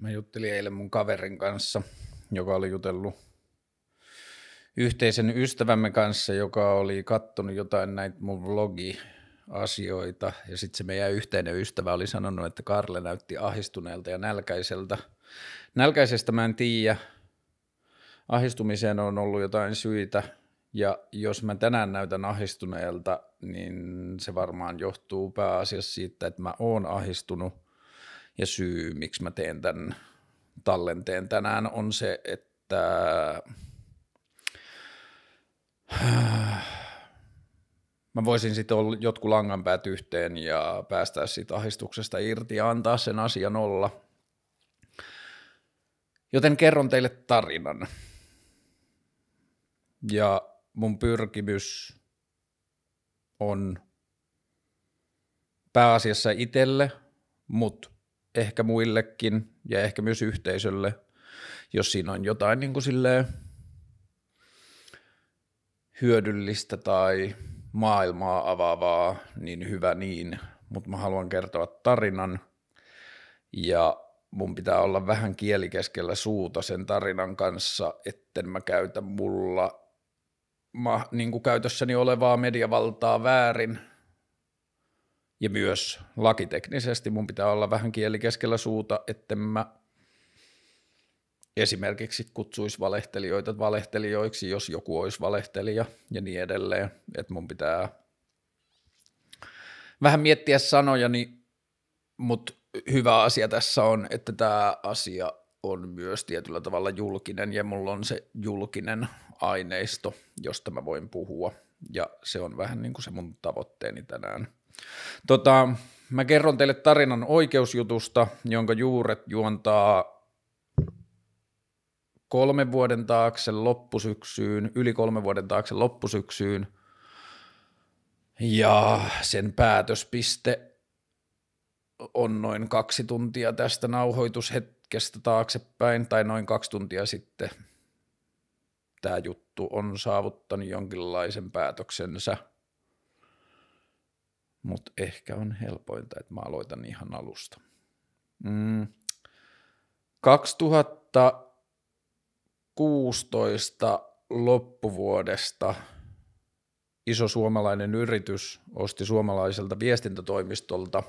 Mä juttelin eilen mun kaverin kanssa, joka oli jutellut yhteisen ystävämme kanssa, joka oli kattonut jotain näitä mun vlogi-asioita. Ja sitten se meidän yhteinen ystävä oli sanonut, että Karle näytti ahistuneelta ja nälkäiseltä. Nälkäisestä mä en tiedä. Ahistumiseen on ollut jotain syitä. Ja jos mä tänään näytän ahistuneelta, niin se varmaan johtuu pääasiassa siitä, että mä oon ahistunut – ja syy, miksi mä teen tämän tallenteen tänään, on se, että mä voisin sitten olla jotkut langanpäät yhteen ja päästää siitä ahistuksesta irti ja antaa sen asian olla. Joten kerron teille tarinan. Ja mun pyrkimys on pääasiassa itselle, mutta ehkä muillekin ja ehkä myös yhteisölle, jos siinä on jotain niin kuin silleen hyödyllistä tai maailmaa avaavaa, niin hyvä niin, mutta mä haluan kertoa tarinan ja mun pitää olla vähän kieli keskellä suuta sen tarinan kanssa, etten mä käytä mulla mä, niin kuin käytössäni olevaa mediavaltaa väärin – ja myös lakiteknisesti mun pitää olla vähän kieli keskellä suuta, etten mä esimerkiksi kutsuisi valehtelijoita valehtelijoiksi, jos joku olisi valehtelija ja niin edelleen. Että mun pitää vähän miettiä sanojani, mutta hyvä asia tässä on, että tämä asia on myös tietyllä tavalla julkinen ja mulla on se julkinen aineisto, josta mä voin puhua ja se on vähän niin kuin se mun tavoitteeni tänään – Tota, mä kerron teille tarinan oikeusjutusta, jonka juuret juontaa kolmen vuoden taakse loppusyksyyn, yli kolmen vuoden taakse loppusyksyyn. Ja sen päätöspiste on noin kaksi tuntia tästä nauhoitushetkestä taaksepäin, tai noin kaksi tuntia sitten tämä juttu on saavuttanut jonkinlaisen päätöksensä – mutta ehkä on helpointa, että mä aloitan ihan alusta. Mm. 2016 loppuvuodesta iso suomalainen yritys osti suomalaiselta viestintätoimistolta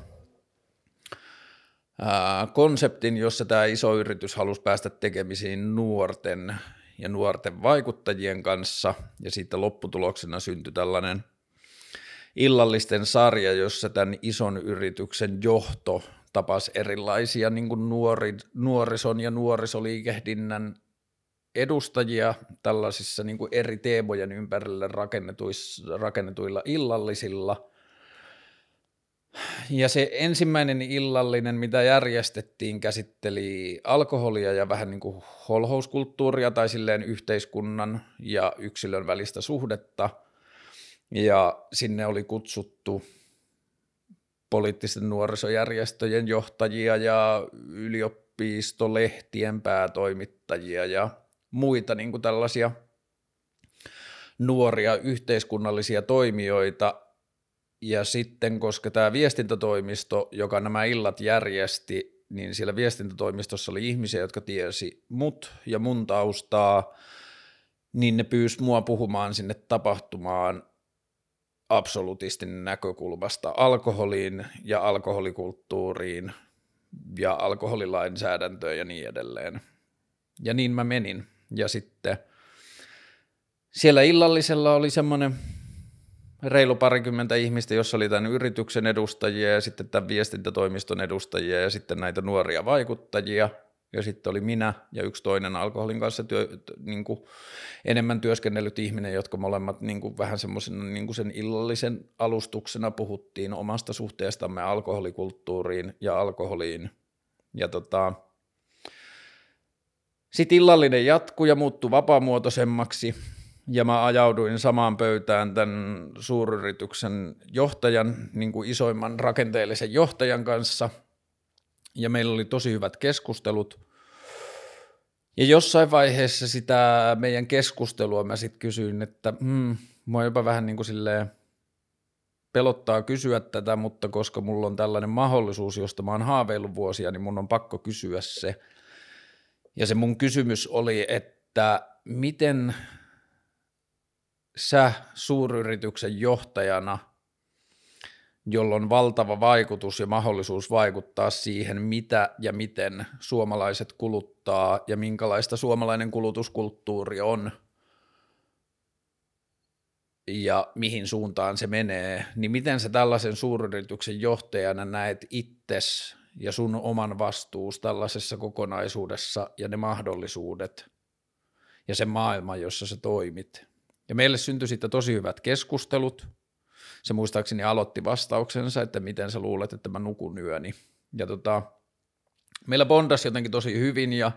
konseptin, jossa tämä iso yritys halusi päästä tekemisiin nuorten ja nuorten vaikuttajien kanssa, ja siitä lopputuloksena syntyi tällainen – illallisten sarja, jossa tämän ison yrityksen johto tapasi erilaisia niin kuin nuori, nuorison ja nuorisoliikehdinnän edustajia tällaisissa niin kuin eri teemojen ympärille rakennetuilla illallisilla. Ja se ensimmäinen illallinen, mitä järjestettiin, käsitteli alkoholia ja vähän niin kuin holhouskulttuuria tai silleen yhteiskunnan ja yksilön välistä suhdetta – ja sinne oli kutsuttu poliittisten nuorisojärjestöjen johtajia ja yliopistolehtien päätoimittajia ja muita niin kuin tällaisia nuoria yhteiskunnallisia toimijoita. Ja sitten, koska tämä viestintätoimisto, joka nämä illat järjesti, niin siellä viestintätoimistossa oli ihmisiä, jotka tiesi mut ja mun taustaa, niin ne pyysi mua puhumaan sinne tapahtumaan absolutistin näkökulmasta alkoholiin ja alkoholikulttuuriin ja alkoholilainsäädäntöön ja niin edelleen. Ja niin mä menin. Ja sitten siellä illallisella oli semmoinen reilu parikymmentä ihmistä, jossa oli tämän yrityksen edustajia ja sitten tämän viestintätoimiston edustajia ja sitten näitä nuoria vaikuttajia – ja sitten oli minä ja yksi toinen alkoholin kanssa työ, niin kuin enemmän työskennellyt ihminen, jotka molemmat niin kuin vähän semmoisen niin sen illallisen alustuksena puhuttiin omasta suhteestamme alkoholikulttuuriin ja alkoholiin. Ja tota, sitten illallinen jatkui ja muuttui vapaamuotoisemmaksi ja mä ajauduin samaan pöytään tämän suuryrityksen johtajan, niin kuin isoimman rakenteellisen johtajan kanssa – ja meillä oli tosi hyvät keskustelut. Ja jossain vaiheessa sitä meidän keskustelua mä sitten kysyin, että hmm, mua jopa vähän niin kuin silleen pelottaa kysyä tätä, mutta koska mulla on tällainen mahdollisuus, josta mä oon haaveillut vuosia, niin mun on pakko kysyä se. Ja se mun kysymys oli, että miten sä suuryrityksen johtajana, jolla on valtava vaikutus ja mahdollisuus vaikuttaa siihen, mitä ja miten suomalaiset kuluttaa ja minkälaista suomalainen kulutuskulttuuri on ja mihin suuntaan se menee, niin miten sä tällaisen suuryrityksen johtajana näet itses ja sun oman vastuus tällaisessa kokonaisuudessa ja ne mahdollisuudet ja se maailma, jossa sä toimit. Ja meille syntyi sitten tosi hyvät keskustelut. Se muistaakseni aloitti vastauksensa, että miten sä luulet, että mä nukun yöni. Ja tota, meillä bondasi jotenkin tosi hyvin ja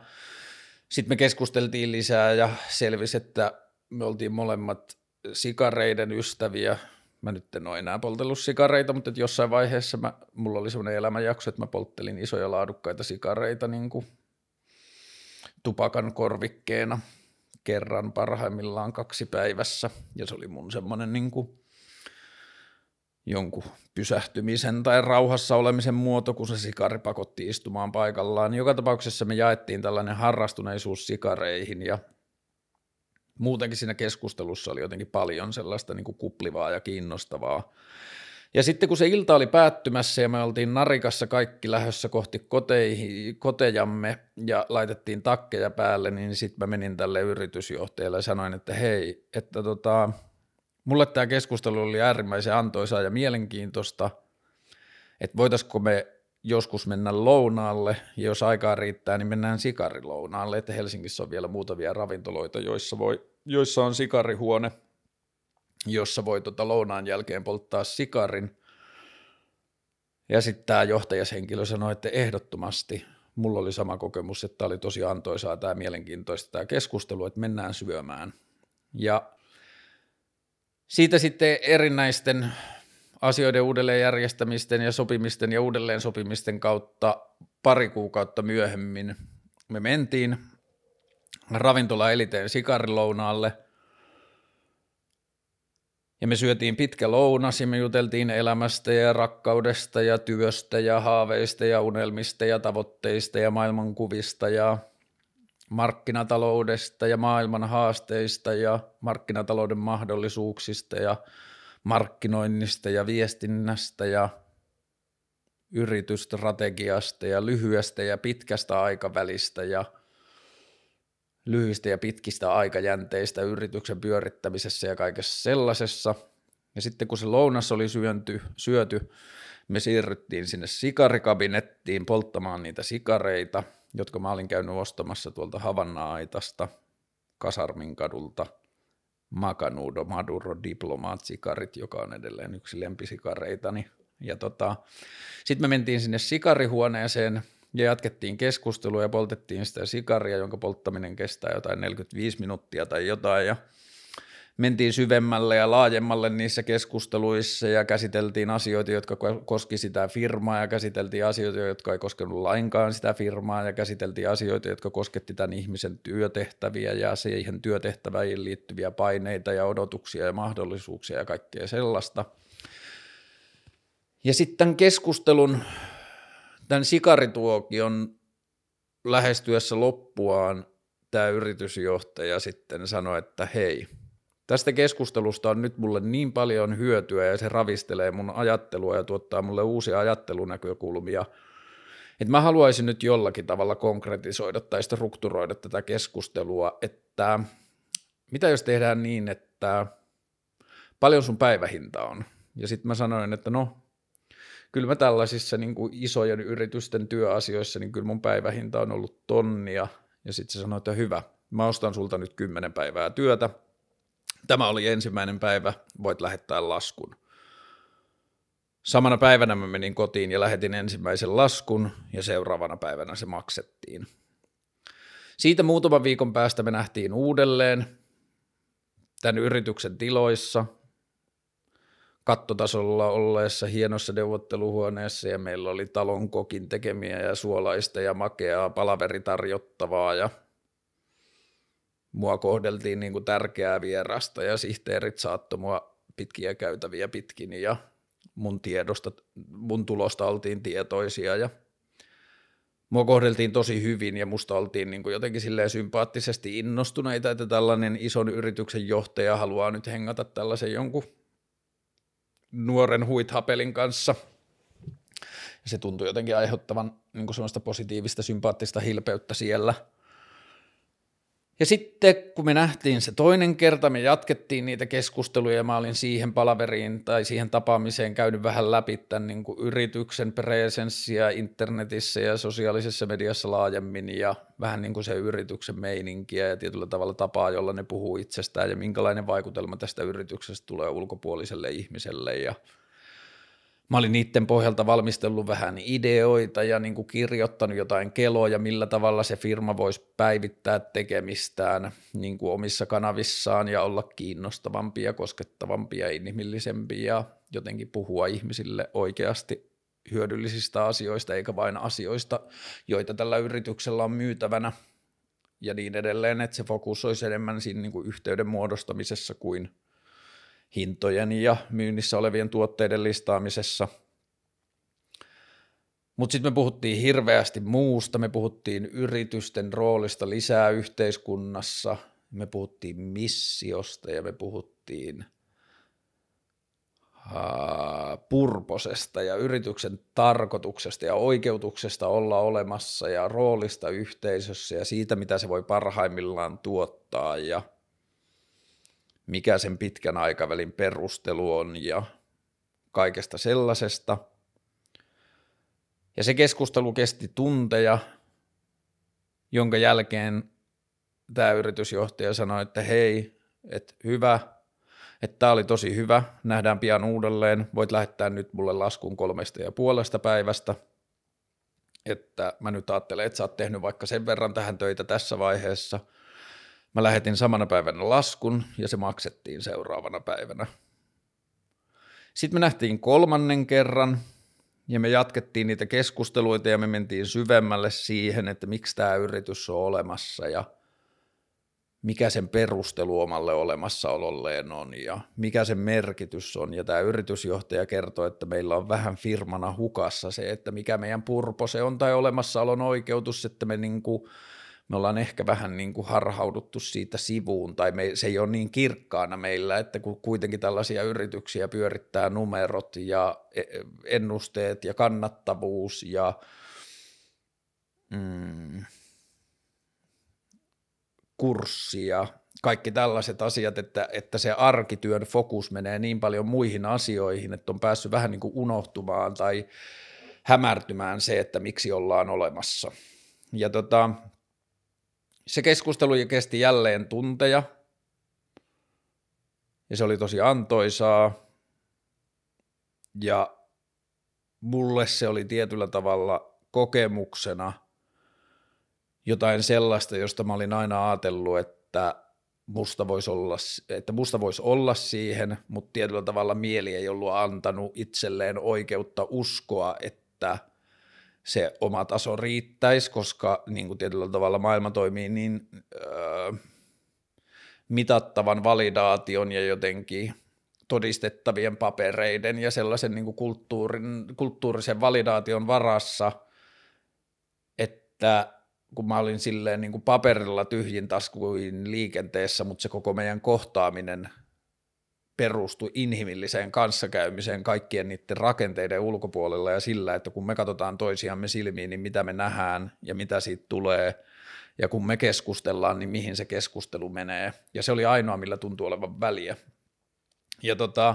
sitten me keskusteltiin lisää ja selvisi, että me oltiin molemmat sikareiden ystäviä. Mä nyt en ole enää poltellut sikareita, mutta että jossain vaiheessa mä, mulla oli semmoinen elämänjakso, että mä polttelin isoja laadukkaita sikareita niin kuin tupakan korvikkeena kerran parhaimmillaan kaksi päivässä. Ja se oli mun semmoinen niin kuin jonkun pysähtymisen tai rauhassa olemisen muoto, kun se sikari pakotti istumaan paikallaan. Joka tapauksessa me jaettiin tällainen harrastuneisuus sikareihin ja muutenkin siinä keskustelussa oli jotenkin paljon sellaista niin kuin kuplivaa ja kiinnostavaa. Ja sitten kun se ilta oli päättymässä ja me oltiin narikassa kaikki lähdössä kohti koteihin, kotejamme ja laitettiin takkeja päälle, niin sitten mä menin tälle yritysjohtajalle ja sanoin, että hei, että tota, mulle tämä keskustelu oli äärimmäisen antoisaa ja mielenkiintoista, että voitaisiko me joskus mennä lounaalle, ja jos aikaa riittää, niin mennään sikarilounaalle, että Helsingissä on vielä muutamia ravintoloita, joissa, voi, joissa on sikarihuone, jossa voi tota lounaan jälkeen polttaa sikarin. Ja sitten tämä johtajashenkilö sanoi, että ehdottomasti mulla oli sama kokemus, että oli tosi antoisaa tämä mielenkiintoista tämä keskustelu, että mennään syömään. Ja siitä sitten erinäisten asioiden uudelleenjärjestämisten ja sopimisten ja uudelleen sopimisten kautta pari kuukautta myöhemmin me mentiin ravintola Eliteen sikarilounaalle ja me syötiin pitkä lounas ja me juteltiin elämästä ja rakkaudesta ja työstä ja haaveista ja unelmista ja tavoitteista ja maailmankuvista ja markkinataloudesta ja maailman haasteista ja markkinatalouden mahdollisuuksista ja markkinoinnista ja viestinnästä ja yritysstrategiasta ja lyhyestä ja pitkästä aikavälistä ja lyhyistä ja pitkistä aikajänteistä yrityksen pyörittämisessä ja kaikessa sellaisessa. Ja sitten kun se lounas oli syönty, syöty, me siirryttiin sinne sikarikabinettiin polttamaan niitä sikareita, jotka mä olin käynyt ostamassa tuolta Havanna-aitasta Kasarmin kadulta – Macanudo Maduro Diplomat sikarit, joka on edelleen yksi lempisikareitani. Ja tota, sitten me mentiin sinne sikarihuoneeseen ja jatkettiin keskustelua ja poltettiin sitä sikaria, jonka polttaminen kestää jotain 45 minuuttia tai jotain. Ja mentiin syvemmälle ja laajemmalle niissä keskusteluissa ja käsiteltiin asioita, jotka koski sitä firmaa ja käsiteltiin asioita, jotka ei koskenut lainkaan sitä firmaa ja käsiteltiin asioita, jotka kosketti tämän ihmisen työtehtäviä ja siihen työtehtäviin liittyviä paineita ja odotuksia ja mahdollisuuksia ja kaikkea sellaista. Ja sitten keskustelun, tämän sikarituokion lähestyessä loppuaan tämä yritysjohtaja sitten sanoi, että hei – Tästä keskustelusta on nyt mulle niin paljon hyötyä ja se ravistelee mun ajattelua ja tuottaa mulle uusia ajattelunäkökulmia, että mä haluaisin nyt jollakin tavalla konkretisoida tai strukturoida tätä keskustelua, että mitä jos tehdään niin, että paljon sun päivähinta on. Ja sitten mä sanoin, että no, kyllä mä tällaisissa niin kuin isojen yritysten työasioissa, niin kyllä mun päivähinta on ollut tonnia. Ja sitten se sanoi, että hyvä, mä ostan sulta nyt kymmenen päivää työtä, Tämä oli ensimmäinen päivä, voit lähettää laskun. Samana päivänä mä menin kotiin ja lähetin ensimmäisen laskun ja seuraavana päivänä se maksettiin. Siitä muutaman viikon päästä me nähtiin uudelleen tämän yrityksen tiloissa, kattotasolla olleessa hienossa neuvotteluhuoneessa ja meillä oli talon kokin tekemiä ja suolaista ja makeaa palaveritarjottavaa ja – mua kohdeltiin niin kuin tärkeää vierasta ja sihteerit saattoi mua pitkiä käytäviä pitkin ja mun tiedosta, mun tulosta oltiin tietoisia ja mua kohdeltiin tosi hyvin ja musta oltiin niin kuin jotenkin silleen sympaattisesti innostuneita, että tällainen ison yrityksen johtaja haluaa nyt hengata tällaisen jonkun nuoren huithapelin kanssa. Ja se tuntui jotenkin aiheuttavan niin kuin sellaista positiivista sympaattista hilpeyttä siellä – ja sitten kun me nähtiin se toinen kerta, me jatkettiin niitä keskusteluja ja mä olin siihen palaveriin tai siihen tapaamiseen käynyt vähän läpi tämän niin kuin yrityksen presenssiä internetissä ja sosiaalisessa mediassa laajemmin ja vähän niin kuin se yrityksen meininkiä ja tietyllä tavalla tapaa, jolla ne puhuu itsestään ja minkälainen vaikutelma tästä yrityksestä tulee ulkopuoliselle ihmiselle ja – mä olin niiden pohjalta valmistellut vähän ideoita ja niin kuin kirjoittanut jotain keloja, millä tavalla se firma voisi päivittää tekemistään niin kuin omissa kanavissaan ja olla kiinnostavampia, koskettavampia, inhimillisempiä ja jotenkin puhua ihmisille oikeasti hyödyllisistä asioista, eikä vain asioista, joita tällä yrityksellä on myytävänä ja niin edelleen, että se fokus olisi enemmän siinä niin kuin yhteyden muodostamisessa kuin – hintojen ja myynnissä olevien tuotteiden listaamisessa. Mutta sitten me puhuttiin hirveästi muusta, me puhuttiin yritysten roolista lisää yhteiskunnassa, me puhuttiin missiosta ja me puhuttiin purposesta ja yrityksen tarkoituksesta ja oikeutuksesta olla olemassa ja roolista yhteisössä ja siitä, mitä se voi parhaimmillaan tuottaa ja – mikä sen pitkän aikavälin perustelu on ja kaikesta sellaisesta. Ja se keskustelu kesti tunteja, jonka jälkeen tämä yritysjohtaja sanoi, että hei, että hyvä, että tämä oli tosi hyvä, nähdään pian uudelleen, voit lähettää nyt mulle laskun kolmesta ja puolesta päivästä, että mä nyt ajattelen, että sä oot tehnyt vaikka sen verran tähän töitä tässä vaiheessa – Mä lähetin samana päivänä laskun ja se maksettiin seuraavana päivänä. Sitten me nähtiin kolmannen kerran ja me jatkettiin niitä keskusteluita ja me mentiin syvemmälle siihen, että miksi tämä yritys on olemassa ja mikä sen perustelu omalle olemassaololleen on ja mikä sen merkitys on. Ja tämä yritysjohtaja kertoi, että meillä on vähän firmana hukassa se, että mikä meidän purpo se on tai olemassaolon oikeutus, että me niinku me ollaan ehkä vähän niin kuin harhauduttu siitä sivuun, tai me, se ei ole niin kirkkaana meillä, että kun kuitenkin tällaisia yrityksiä pyörittää numerot ja e, ennusteet ja kannattavuus ja mm, kurssi ja kaikki tällaiset asiat, että, että se arkityön fokus menee niin paljon muihin asioihin, että on päässyt vähän niin kuin unohtumaan tai hämärtymään se, että miksi ollaan olemassa. Ja tota, se keskustelu kesti jälleen tunteja, ja se oli tosi antoisaa, ja mulle se oli tietyllä tavalla kokemuksena jotain sellaista, josta mä olin aina ajatellut, että musta voisi olla, että musta voisi olla siihen, mutta tietyllä tavalla mieli ei ollut antanut itselleen oikeutta uskoa, että – se oma taso riittäisi, koska niin kuin tietyllä tavalla maailma toimii niin öö, mitattavan validaation ja jotenkin todistettavien papereiden ja sellaisen niin kuin kulttuurin, kulttuurisen validaation varassa, että kun mä olin silleen niin kuin paperilla tyhjin taskuin liikenteessä, mutta se koko meidän kohtaaminen – perustui inhimilliseen kanssakäymiseen kaikkien niiden rakenteiden ulkopuolella ja sillä, että kun me katsotaan toisiamme silmiin, niin mitä me nähdään ja mitä siitä tulee, ja kun me keskustellaan, niin mihin se keskustelu menee. Ja se oli ainoa, millä tuntuu olevan väliä. Ja tota,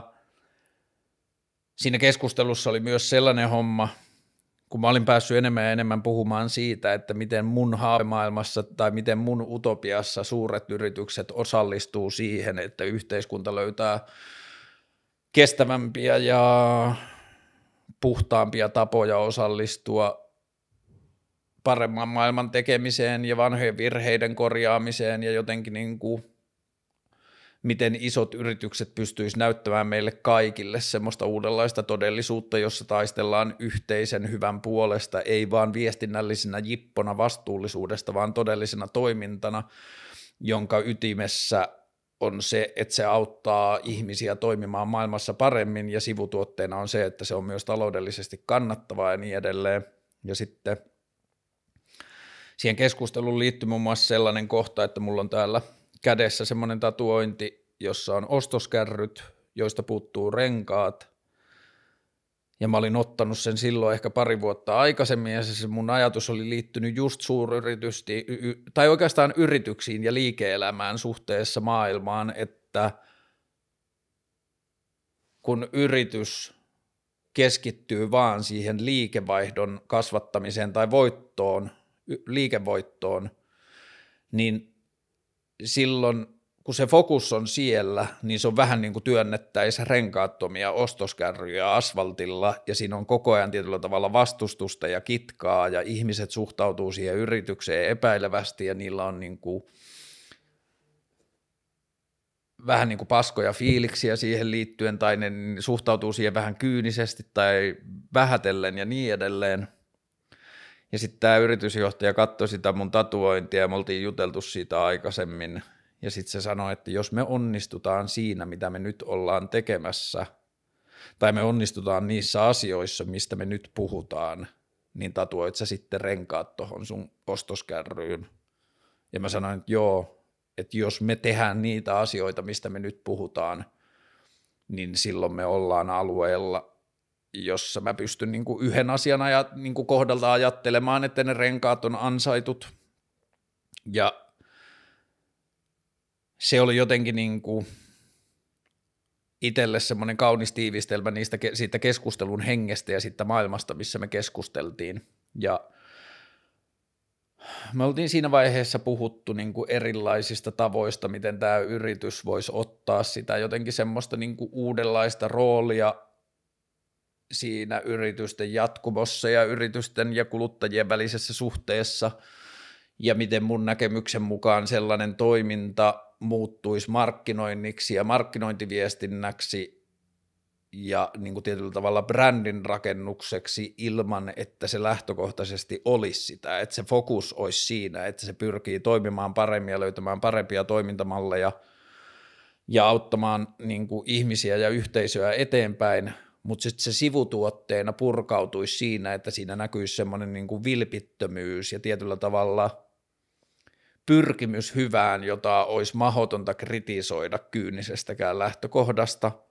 siinä keskustelussa oli myös sellainen homma, kun mä olin päässyt enemmän ja enemmän puhumaan siitä, että miten mun haavemaailmassa tai miten mun utopiassa suuret yritykset osallistuu siihen, että yhteiskunta löytää kestävämpiä ja puhtaampia tapoja osallistua paremman maailman tekemiseen ja vanhojen virheiden korjaamiseen ja jotenkin niin kuin miten isot yritykset pystyisivät näyttämään meille kaikille semmoista uudenlaista todellisuutta, jossa taistellaan yhteisen hyvän puolesta, ei vaan viestinnällisenä jippona vastuullisuudesta, vaan todellisena toimintana, jonka ytimessä on se, että se auttaa ihmisiä toimimaan maailmassa paremmin ja sivutuotteena on se, että se on myös taloudellisesti kannattavaa ja niin edelleen. Ja sitten siihen keskusteluun liittyy muun muassa sellainen kohta, että mulla on täällä kädessä semmoinen tatuointi, jossa on ostoskärryt, joista puuttuu renkaat, ja mä olin ottanut sen silloin ehkä pari vuotta aikaisemmin, ja se mun ajatus oli liittynyt just suuryritysti, tai oikeastaan yrityksiin ja liike-elämään suhteessa maailmaan, että kun yritys keskittyy vaan siihen liikevaihdon kasvattamiseen tai voittoon, liikevoittoon, niin silloin kun se fokus on siellä, niin se on vähän niin kuin työnnettäisiin renkaattomia ostoskärryjä asfaltilla, ja siinä on koko ajan tietyllä tavalla vastustusta ja kitkaa, ja ihmiset suhtautuu siihen yritykseen epäilevästi, ja niillä on niin kuin vähän niin kuin paskoja fiiliksiä siihen liittyen, tai ne suhtautuu siihen vähän kyynisesti tai vähätellen ja niin edelleen. Ja sitten tämä yritysjohtaja katsoi sitä mun tatuointia, ja me oltiin juteltu siitä aikaisemmin, ja sitten se sanoi, että jos me onnistutaan siinä, mitä me nyt ollaan tekemässä, tai me onnistutaan niissä asioissa, mistä me nyt puhutaan, niin tatuoit sä sitten renkaat tuohon sun ostoskärryyn. Ja mä sanoin, että joo, että jos me tehdään niitä asioita, mistä me nyt puhutaan, niin silloin me ollaan alueella, jossa mä pystyn niin kuin yhden asian ajat, niin kuin kohdalta ajattelemaan, että ne renkaat on ansaitut. Ja se oli jotenkin niin kuin itselle semmoinen kaunis tiivistelmä niistä, siitä keskustelun hengestä ja siitä maailmasta, missä me keskusteltiin. Ja me oltiin siinä vaiheessa puhuttu niin kuin erilaisista tavoista, miten tämä yritys voisi ottaa sitä jotenkin semmoista niin kuin uudenlaista roolia siinä yritysten jatkumossa ja yritysten ja kuluttajien välisessä suhteessa, ja miten mun näkemyksen mukaan sellainen toiminta muuttuisi markkinoinniksi ja markkinointiviestinnäksi ja niin kuin tietyllä tavalla brändin rakennukseksi ilman, että se lähtökohtaisesti olisi sitä, että se fokus olisi siinä, että se pyrkii toimimaan paremmin ja löytämään parempia toimintamalleja ja auttamaan niin kuin ihmisiä ja yhteisöä eteenpäin, mutta sitten se sivutuotteena purkautuisi siinä, että siinä näkyisi semmoinen niin kuin vilpittömyys ja tietyllä tavalla pyrkimys hyvään, jota olisi mahdotonta kritisoida kyynisestäkään lähtökohdasta –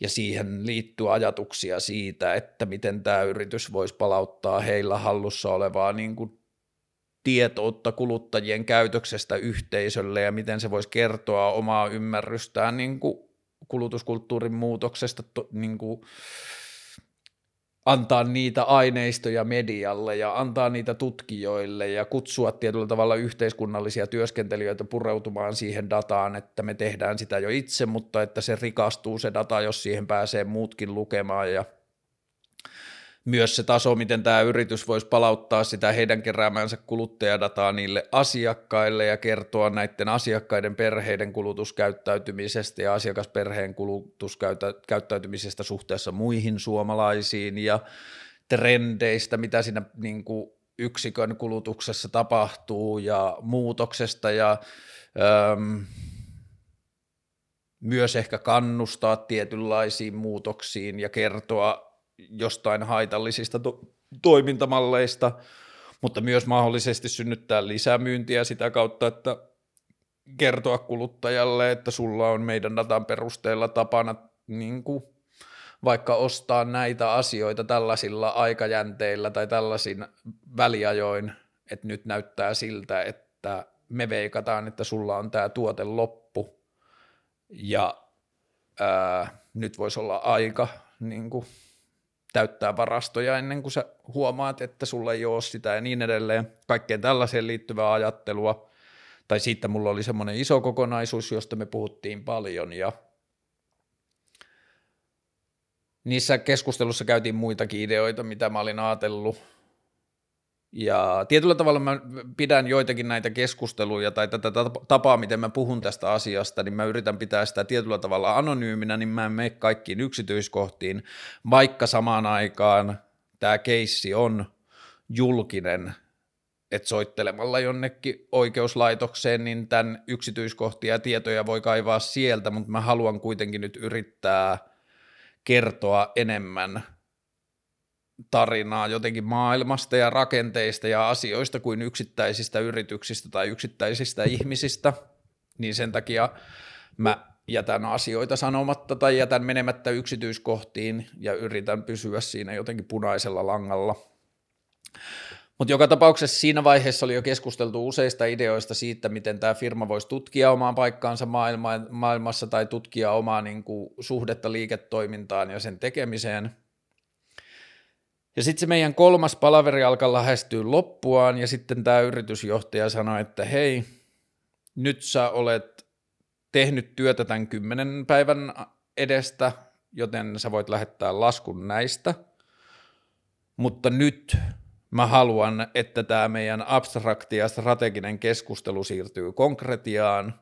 ja siihen liittyy ajatuksia siitä, että miten tämä yritys voisi palauttaa heillä hallussa olevaa niin kuin tietoutta kuluttajien käytöksestä yhteisölle ja miten se voisi kertoa omaa ymmärrystään niin kuin kulutuskulttuurin muutoksesta niin kuin antaa niitä aineistoja medialle ja antaa niitä tutkijoille ja kutsua tietyllä tavalla yhteiskunnallisia työskentelijöitä pureutumaan siihen dataan, että me tehdään sitä jo itse, mutta että se rikastuu se data, jos siihen pääsee muutkin lukemaan ja myös se taso, miten tämä yritys voisi palauttaa sitä heidän keräämänsä kuluttajadataa niille asiakkaille ja kertoa näiden asiakkaiden perheiden kulutuskäyttäytymisestä ja asiakasperheen kulutuskäyttäytymisestä suhteessa muihin suomalaisiin ja trendeistä, mitä siinä niin kuin yksikön kulutuksessa tapahtuu ja muutoksesta ja öm, myös ehkä kannustaa tietynlaisiin muutoksiin ja kertoa jostain haitallisista to- toimintamalleista, mutta myös mahdollisesti synnyttää lisämyyntiä sitä kautta, että kertoa kuluttajalle, että sulla on meidän datan perusteella tapana niin kuin vaikka ostaa näitä asioita tällaisilla aikajänteillä tai tällaisin väliajoin, että nyt näyttää siltä, että me veikataan, että sulla on tämä tuote loppu ja ää, nyt voisi olla aika niin kuin täyttää varastoja ennen kuin sä huomaat, että sulla ei ole sitä ja niin edelleen. Kaikkeen tällaiseen liittyvää ajattelua. Tai siitä mulla oli semmoinen iso kokonaisuus, josta me puhuttiin paljon ja niissä keskustelussa käytiin muitakin ideoita, mitä mä olin ajatellut ja tietyllä tavalla mä pidän joitakin näitä keskusteluja tai tätä tapaa, miten mä puhun tästä asiasta, niin mä yritän pitää sitä tietyllä tavalla anonyyminä, niin mä en mene kaikkiin yksityiskohtiin, vaikka samaan aikaan tämä keissi on julkinen, että soittelemalla jonnekin oikeuslaitokseen, niin tämän yksityiskohtia ja tietoja voi kaivaa sieltä, mutta mä haluan kuitenkin nyt yrittää kertoa enemmän tarinaa jotenkin maailmasta ja rakenteista ja asioista kuin yksittäisistä yrityksistä tai yksittäisistä ihmisistä, niin sen takia mä jätän asioita sanomatta tai jätän menemättä yksityiskohtiin ja yritän pysyä siinä jotenkin punaisella langalla. Mutta joka tapauksessa siinä vaiheessa oli jo keskusteltu useista ideoista siitä, miten tämä firma voisi tutkia omaa paikkaansa maailma, maailmassa tai tutkia omaa niin kuin, suhdetta liiketoimintaan ja sen tekemiseen. Ja sitten se meidän kolmas palaveri alkaa lähestyä loppuaan ja sitten tämä yritysjohtaja sanoi, että hei, nyt sä olet tehnyt työtä tämän kymmenen päivän edestä, joten sä voit lähettää laskun näistä, mutta nyt mä haluan, että tämä meidän abstrakti ja strateginen keskustelu siirtyy konkretiaan,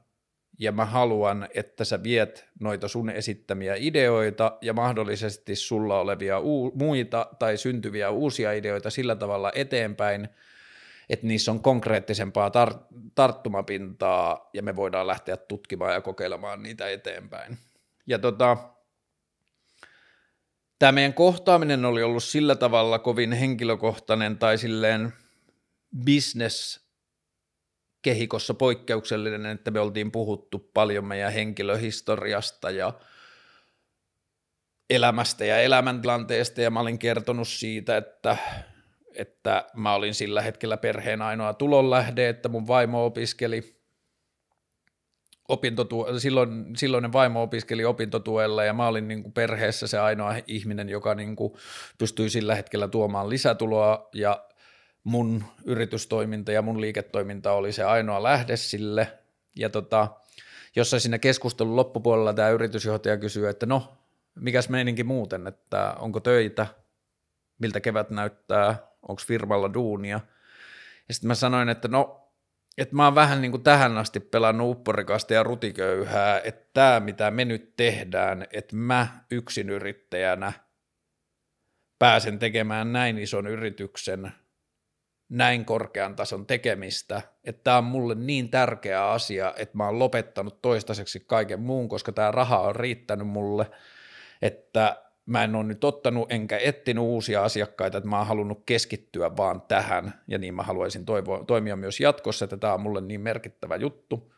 ja mä haluan, että sä viet noita sun esittämiä ideoita ja mahdollisesti sulla olevia uu- muita tai syntyviä uusia ideoita sillä tavalla eteenpäin, että niissä on konkreettisempaa tar- tarttumapintaa ja me voidaan lähteä tutkimaan ja kokeilemaan niitä eteenpäin. Ja tota, tämä meidän kohtaaminen oli ollut sillä tavalla kovin henkilökohtainen tai silleen business kehikossa poikkeuksellinen, että me oltiin puhuttu paljon meidän henkilöhistoriasta ja elämästä ja elämäntilanteesta. Ja mä olin kertonut siitä, että, että mä olin sillä hetkellä perheen ainoa tulonlähde, että mun vaimo opiskeli opintotu- silloin, silloinen vaimo opiskeli opintotuella ja mä olin niin kuin perheessä se ainoa ihminen, joka niin kuin pystyi sillä hetkellä tuomaan lisätuloa. Ja mun yritystoiminta ja mun liiketoiminta oli se ainoa lähde sille. Ja tota, jossain siinä keskustelun loppupuolella tämä yritysjohtaja kysyy, että no, mikäs meininki muuten, että onko töitä, miltä kevät näyttää, onko firmalla duunia. Ja sitten mä sanoin, että no, että mä oon vähän niin kuin tähän asti pelannut upporikasta ja rutiköyhää, että tämä mitä me nyt tehdään, että mä yksin yrittäjänä pääsen tekemään näin ison yrityksen – näin korkean tason tekemistä, että tämä on mulle niin tärkeä asia, että mä oon lopettanut toistaiseksi kaiken muun, koska tämä raha on riittänyt mulle, että mä en ole nyt ottanut enkä etsinyt uusia asiakkaita, että mä oon halunnut keskittyä vaan tähän, ja niin mä haluaisin toivoa, toimia myös jatkossa, että tämä on mulle niin merkittävä juttu.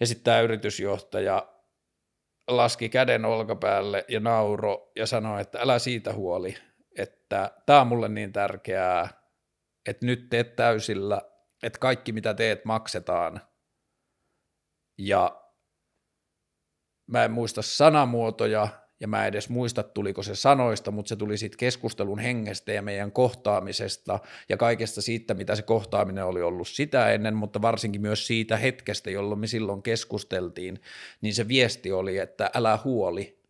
Ja sitten tämä yritysjohtaja laski käden olkapäälle ja nauro ja sanoi, että älä siitä huoli, että tämä on mulle niin tärkeää, että nyt teet täysillä, että kaikki mitä teet maksetaan. Ja mä en muista sanamuotoja, ja mä en edes muista, tuliko se sanoista, mutta se tuli siitä keskustelun hengestä ja meidän kohtaamisesta ja kaikesta siitä, mitä se kohtaaminen oli ollut sitä ennen, mutta varsinkin myös siitä hetkestä, jolloin me silloin keskusteltiin, niin se viesti oli, että älä huoli,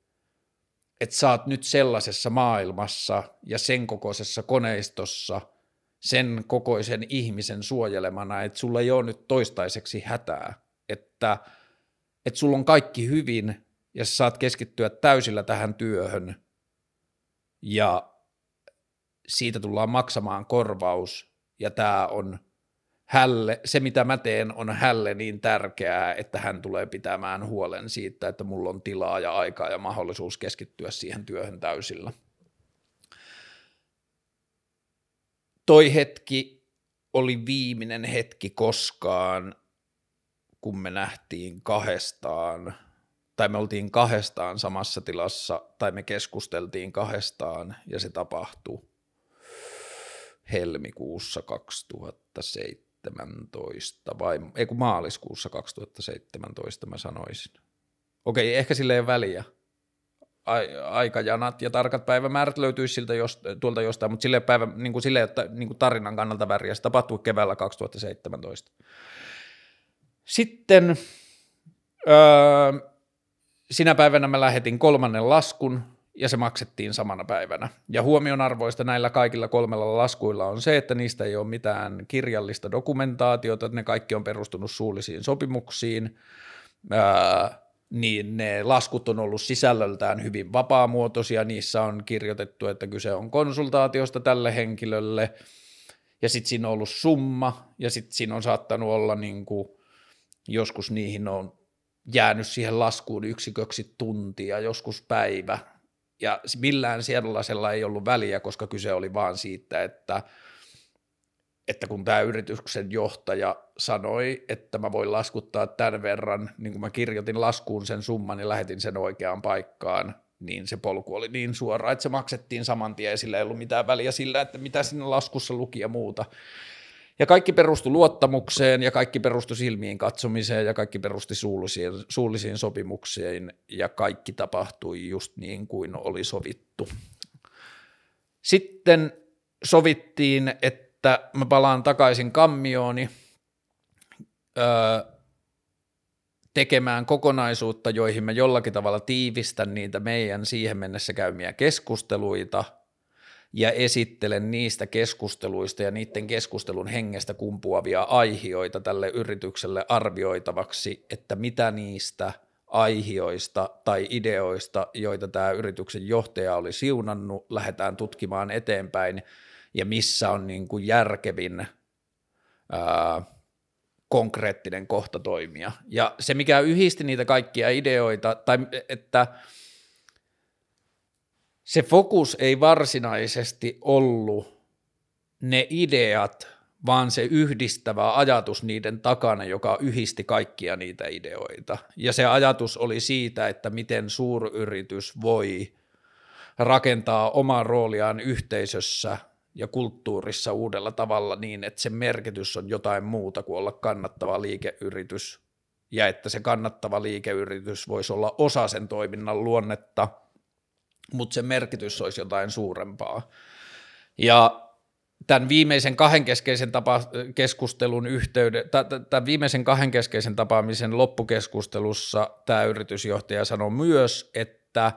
että sä oot nyt sellaisessa maailmassa ja sen kokoisessa koneistossa – sen kokoisen ihmisen suojelemana, että sulla ei ole nyt toistaiseksi hätää, että, että sulla on kaikki hyvin ja sä saat keskittyä täysillä tähän työhön ja siitä tullaan maksamaan korvaus ja tämä on hälle, se mitä mä teen on hälle niin tärkeää, että hän tulee pitämään huolen siitä, että mulla on tilaa ja aikaa ja mahdollisuus keskittyä siihen työhön täysillä. Toi hetki oli viimeinen hetki koskaan, kun me nähtiin kahdestaan, tai me oltiin kahdestaan samassa tilassa, tai me keskusteltiin kahdestaan, ja se tapahtui helmikuussa 2017, vai ei kun maaliskuussa 2017 mä sanoisin. Okei, ehkä sille ei väliä, aikajanat ja tarkat päivämäärät löytyisi siltä jost, tuolta jostain, mutta sille, päivä, niin kuin sille että niin kuin tarinan kannalta väriä. Se tapahtui keväällä 2017. Sitten öö, sinä päivänä mä lähetin kolmannen laskun ja se maksettiin samana päivänä. Ja huomionarvoista näillä kaikilla kolmella laskuilla on se, että niistä ei ole mitään kirjallista dokumentaatiota, että ne kaikki on perustunut suullisiin sopimuksiin. Öö, niin ne laskut on ollut sisällöltään hyvin vapaamuotoisia, niissä on kirjoitettu, että kyse on konsultaatiosta tälle henkilölle, ja sitten siinä on ollut summa, ja sitten siinä on saattanut olla niin kuin, joskus niihin on jäänyt siihen laskuun yksiköksi tuntia, joskus päivä, Ja millään sellaisella ei ollut väliä, koska kyse oli vaan siitä, että, että kun tämä yrityksen johtaja sanoi, että mä voin laskuttaa tämän verran, niin kun mä kirjoitin laskuun sen summan ja lähetin sen oikeaan paikkaan, niin se polku oli niin suora, että se maksettiin saman tien ja sillä ei ollut mitään väliä sillä, että mitä siinä laskussa luki ja muuta. Ja kaikki perustui luottamukseen ja kaikki perustui silmiin katsomiseen ja kaikki perusti suullisiin, suullisiin sopimuksiin ja kaikki tapahtui just niin kuin oli sovittu. Sitten sovittiin, että mä palaan takaisin kammiooni öö, tekemään kokonaisuutta, joihin mä jollakin tavalla tiivistän niitä meidän siihen mennessä käymiä keskusteluita – ja esittelen niistä keskusteluista ja niiden keskustelun hengestä kumpuavia aihioita tälle yritykselle arvioitavaksi, että mitä niistä aihioista tai ideoista, joita tämä yrityksen johtaja oli siunannut, lähdetään tutkimaan eteenpäin ja missä on niin kuin järkevin ää, konkreettinen kohta toimia. Ja se, mikä yhdisti niitä kaikkia ideoita, tai että – se fokus ei varsinaisesti ollut ne ideat, vaan se yhdistävä ajatus niiden takana, joka yhdisti kaikkia niitä ideoita. Ja se ajatus oli siitä, että miten suuryritys voi rakentaa omaa rooliaan yhteisössä ja kulttuurissa uudella tavalla niin, että se merkitys on jotain muuta kuin olla kannattava liikeyritys ja että se kannattava liikeyritys voisi olla osa sen toiminnan luonnetta – mutta se merkitys olisi jotain suurempaa. Ja tämän viimeisen kahden keskeisen tapa, keskustelun yhteyden, tämän viimeisen kahden keskeisen tapaamisen loppukeskustelussa tämä yritysjohtaja sanoi myös, että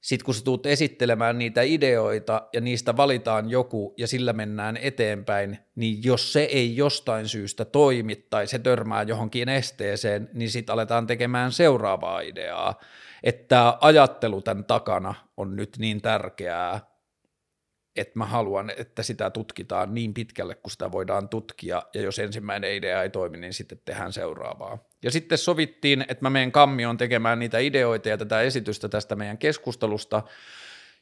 sitten kun sä tuut esittelemään niitä ideoita ja niistä valitaan joku ja sillä mennään eteenpäin, niin jos se ei jostain syystä toimi tai se törmää johonkin esteeseen, niin sitten aletaan tekemään seuraavaa ideaa. Että ajattelu tämän takana on nyt niin tärkeää, että mä haluan, että sitä tutkitaan niin pitkälle, kun sitä voidaan tutkia, ja jos ensimmäinen idea ei toimi, niin sitten tehdään seuraavaa. Ja sitten sovittiin, että mä menen kammioon tekemään niitä ideoita ja tätä esitystä tästä meidän keskustelusta,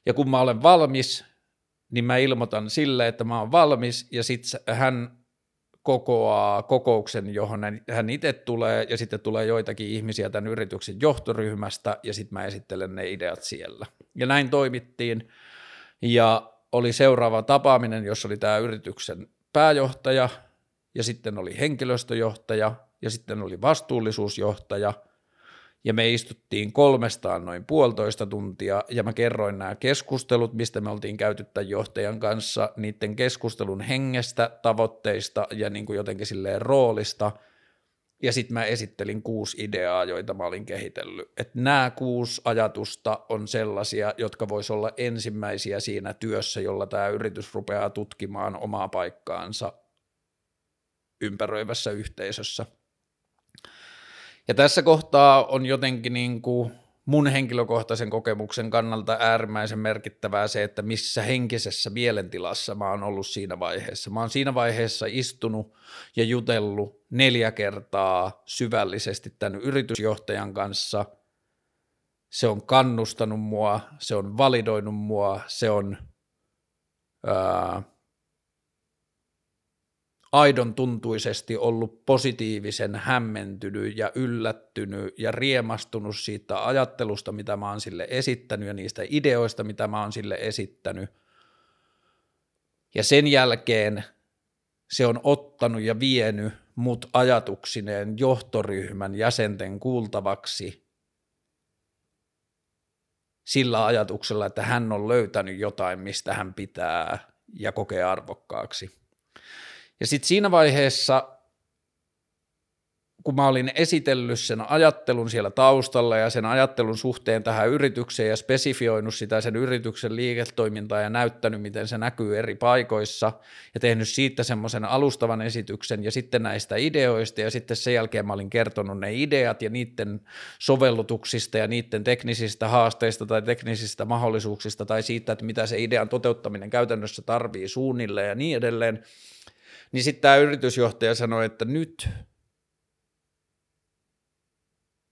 ja kun mä olen valmis, niin mä ilmoitan sille, että mä oon valmis, ja sitten hän kokoaa kokouksen, johon hän itse tulee, ja sitten tulee joitakin ihmisiä tämän yrityksen johtoryhmästä, ja sitten mä esittelen ne ideat siellä. Ja näin toimittiin, ja oli seuraava tapaaminen, jossa oli tämä yrityksen pääjohtaja, ja sitten oli henkilöstöjohtaja, ja sitten oli vastuullisuusjohtaja, ja me istuttiin kolmestaan noin puolitoista tuntia, ja mä kerroin nämä keskustelut, mistä me oltiin käyty tämän johtajan kanssa, niiden keskustelun hengestä, tavoitteista ja niin kuin jotenkin silleen roolista, ja sitten mä esittelin kuusi ideaa, joita mä olin kehitellyt. Että nämä kuusi ajatusta on sellaisia, jotka vois olla ensimmäisiä siinä työssä, jolla tämä yritys rupeaa tutkimaan omaa paikkaansa ympäröivässä yhteisössä – ja tässä kohtaa on jotenkin niin kuin mun henkilökohtaisen kokemuksen kannalta äärimmäisen merkittävää se, että missä henkisessä mielentilassa mä oon ollut siinä vaiheessa. Mä oon siinä vaiheessa istunut ja jutellut neljä kertaa syvällisesti tämän yritysjohtajan kanssa. Se on kannustanut mua, se on validoinut mua, se on ää, aidon tuntuisesti ollut positiivisen hämmentynyt ja yllättynyt ja riemastunut siitä ajattelusta, mitä mä oon sille esittänyt ja niistä ideoista, mitä mä oon sille esittänyt. Ja sen jälkeen se on ottanut ja vienyt mut ajatuksineen johtoryhmän jäsenten kuultavaksi sillä ajatuksella, että hän on löytänyt jotain, mistä hän pitää ja kokee arvokkaaksi. Ja sitten siinä vaiheessa, kun mä olin esitellyt sen ajattelun siellä taustalla ja sen ajattelun suhteen tähän yritykseen ja spesifioinut sitä sen yrityksen liiketoimintaa ja näyttänyt, miten se näkyy eri paikoissa ja tehnyt siitä semmoisen alustavan esityksen ja sitten näistä ideoista ja sitten sen jälkeen mä olin kertonut ne ideat ja niiden sovellutuksista ja niiden teknisistä haasteista tai teknisistä mahdollisuuksista tai siitä, että mitä se idean toteuttaminen käytännössä tarvii suunnilleen ja niin edelleen – niin sitten tämä yritysjohtaja sanoi, että nyt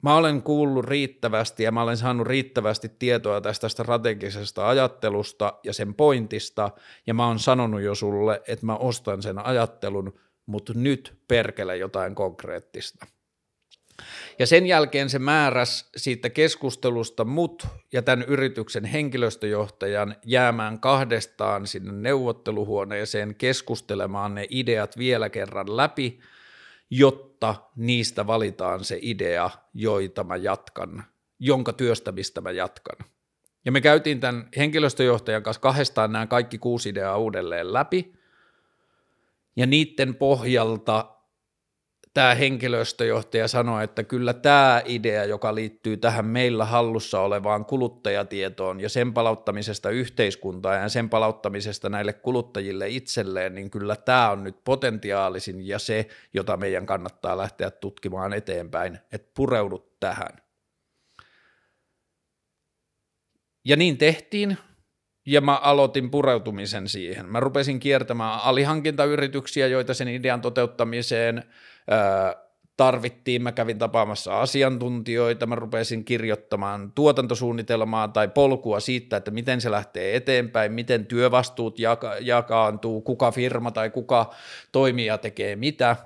Mä olen kuullut riittävästi ja mä olen saanut riittävästi tietoa tästä strategisesta ajattelusta ja sen pointista, ja mä oon sanonut jo sulle, että mä ostan sen ajattelun, mutta nyt perkele jotain konkreettista. Ja sen jälkeen se määräs siitä keskustelusta mut ja tämän yrityksen henkilöstöjohtajan jäämään kahdestaan sinne neuvotteluhuoneeseen keskustelemaan ne ideat vielä kerran läpi, jotta niistä valitaan se idea, joita mä jatkan, jonka työstämistä mä jatkan. Ja me käytiin tämän henkilöstöjohtajan kanssa kahdestaan nämä kaikki kuusi ideaa uudelleen läpi, ja niiden pohjalta tämä henkilöstöjohtaja sanoi, että kyllä tämä idea, joka liittyy tähän meillä hallussa olevaan kuluttajatietoon ja sen palauttamisesta yhteiskuntaan ja sen palauttamisesta näille kuluttajille itselleen, niin kyllä tämä on nyt potentiaalisin ja se, jota meidän kannattaa lähteä tutkimaan eteenpäin, että pureudut tähän. Ja niin tehtiin, ja mä aloitin pureutumisen siihen. Mä rupesin kiertämään alihankintayrityksiä, joita sen idean toteuttamiseen tarvittiin. Mä kävin tapaamassa asiantuntijoita, mä rupesin kirjoittamaan tuotantosuunnitelmaa tai polkua siitä, että miten se lähtee eteenpäin, miten työvastuut jaka- jakaantuu, kuka firma tai kuka toimija tekee mitä.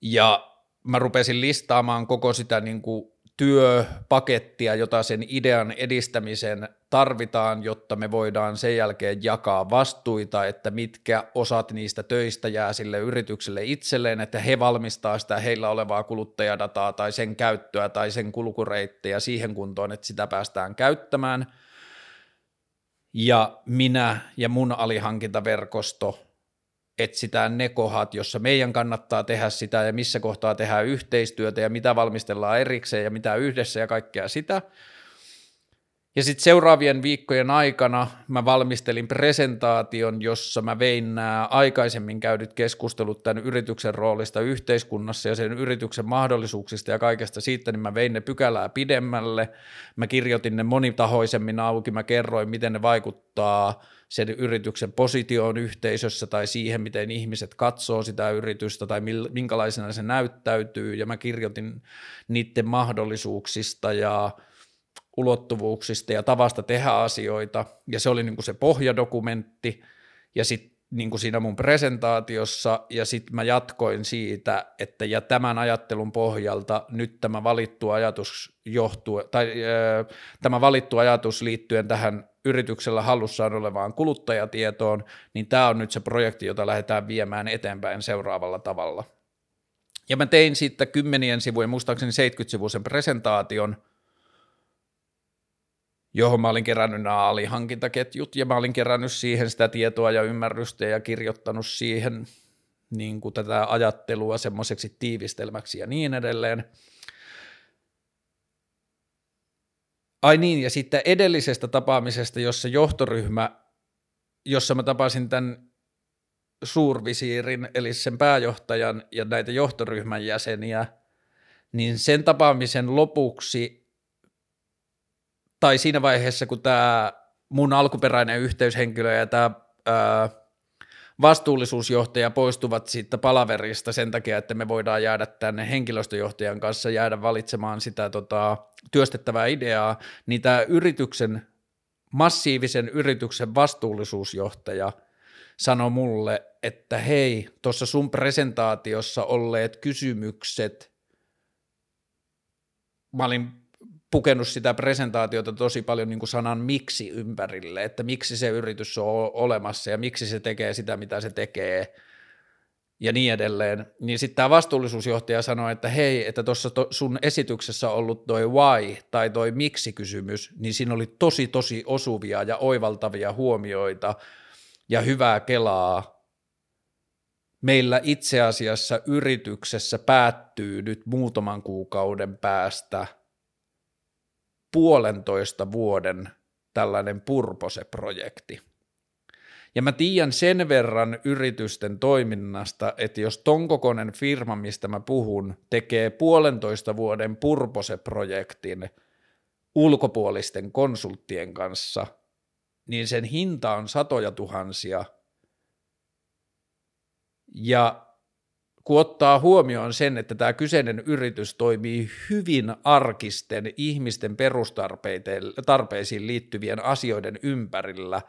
Ja mä rupesin listaamaan koko sitä niin kuin työpakettia, jota sen idean edistämisen tarvitaan, jotta me voidaan sen jälkeen jakaa vastuita, että mitkä osat niistä töistä jää sille yritykselle itselleen, että he valmistaa sitä heillä olevaa kuluttajadataa tai sen käyttöä tai sen kulkureittejä siihen kuntoon, että sitä päästään käyttämään. Ja minä ja mun alihankintaverkosto etsitään ne kohdat, jossa meidän kannattaa tehdä sitä ja missä kohtaa tehdään yhteistyötä ja mitä valmistellaan erikseen ja mitä yhdessä ja kaikkea sitä. Ja sitten seuraavien viikkojen aikana mä valmistelin presentaation, jossa mä vein nämä aikaisemmin käydyt keskustelut tämän yrityksen roolista yhteiskunnassa ja sen yrityksen mahdollisuuksista ja kaikesta siitä, niin mä vein ne pykälää pidemmälle. Mä kirjoitin ne monitahoisemmin auki, mä kerroin, miten ne vaikuttaa sen yrityksen positioon yhteisössä tai siihen, miten ihmiset katsoo sitä yritystä tai minkälaisena se näyttäytyy. Ja mä kirjoitin niiden mahdollisuuksista ja ulottuvuuksista ja tavasta tehdä asioita, ja se oli niin kuin se pohjadokumentti, ja sitten niin kuin siinä mun presentaatiossa, ja sitten mä jatkoin siitä, että ja tämän ajattelun pohjalta nyt tämä valittu ajatus johtuu, tai äh, tämä valittu ajatus liittyen tähän yrityksellä hallussaan olevaan kuluttajatietoon, niin tämä on nyt se projekti, jota lähdetään viemään eteenpäin seuraavalla tavalla. Ja mä tein siitä kymmenien sivujen, muistaakseni 70-sivuisen presentaation, johon mä olin kerännyt nämä alihankintaketjut ja mä olin kerännyt siihen sitä tietoa ja ymmärrystä ja kirjoittanut siihen niin kuin tätä ajattelua semmoiseksi tiivistelmäksi ja niin edelleen. Ai niin, ja sitten edellisestä tapaamisesta, jossa johtoryhmä, jossa mä tapasin tämän suurvisiirin, eli sen pääjohtajan ja näitä johtoryhmän jäseniä, niin sen tapaamisen lopuksi tai siinä vaiheessa, kun tämä mun alkuperäinen yhteyshenkilö ja tämä vastuullisuusjohtaja poistuvat siitä palaverista sen takia, että me voidaan jäädä tänne henkilöstöjohtajan kanssa jäädä valitsemaan sitä tota, työstettävää ideaa, niin tämä yrityksen, massiivisen yrityksen vastuullisuusjohtaja sanoi mulle, että hei, tuossa sun presentaatiossa olleet kysymykset, mä olin pukenut sitä presentaatiota tosi paljon niin kuin sanan miksi ympärille, että miksi se yritys on olemassa ja miksi se tekee sitä, mitä se tekee ja niin edelleen, niin sitten tämä vastuullisuusjohtaja sanoi, että hei, että tuossa to, sun esityksessä ollut toi why tai toi miksi-kysymys, niin siinä oli tosi tosi osuvia ja oivaltavia huomioita ja hyvää kelaa. Meillä itse asiassa yrityksessä päättyy nyt muutaman kuukauden päästä – puolentoista vuoden tällainen Purpose-projekti. Ja mä tiedän sen verran yritysten toiminnasta, että jos ton kokoinen firma, mistä mä puhun, tekee puolentoista vuoden Purpose-projektin ulkopuolisten konsulttien kanssa, niin sen hinta on satoja tuhansia. Ja kun ottaa huomioon sen, että tämä kyseinen yritys toimii hyvin arkisten ihmisten perustarpeisiin liittyvien asioiden ympärillä,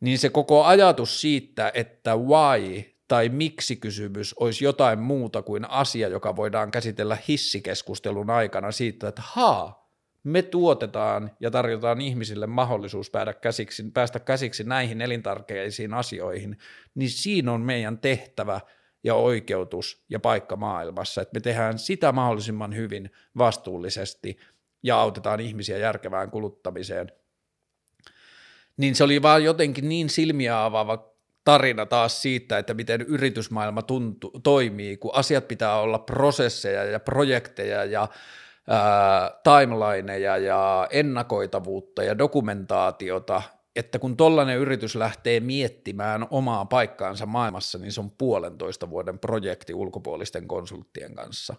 niin se koko ajatus siitä, että why tai miksi kysymys olisi jotain muuta kuin asia, joka voidaan käsitellä hissikeskustelun aikana siitä, että haa, me tuotetaan ja tarjotaan ihmisille mahdollisuus päästä käsiksi, päästä käsiksi näihin elintarkeisiin asioihin, niin siinä on meidän tehtävä ja oikeutus ja paikka maailmassa, että me tehdään sitä mahdollisimman hyvin vastuullisesti ja autetaan ihmisiä järkevään kuluttamiseen. Niin se oli vaan jotenkin niin silmiä avaava tarina taas siitä, että miten yritysmaailma tuntu, toimii, kun asiat pitää olla prosesseja ja projekteja ja timelineja ja ennakoitavuutta ja dokumentaatiota, että kun tollainen yritys lähtee miettimään omaa paikkaansa maailmassa, niin se on puolentoista vuoden projekti ulkopuolisten konsulttien kanssa.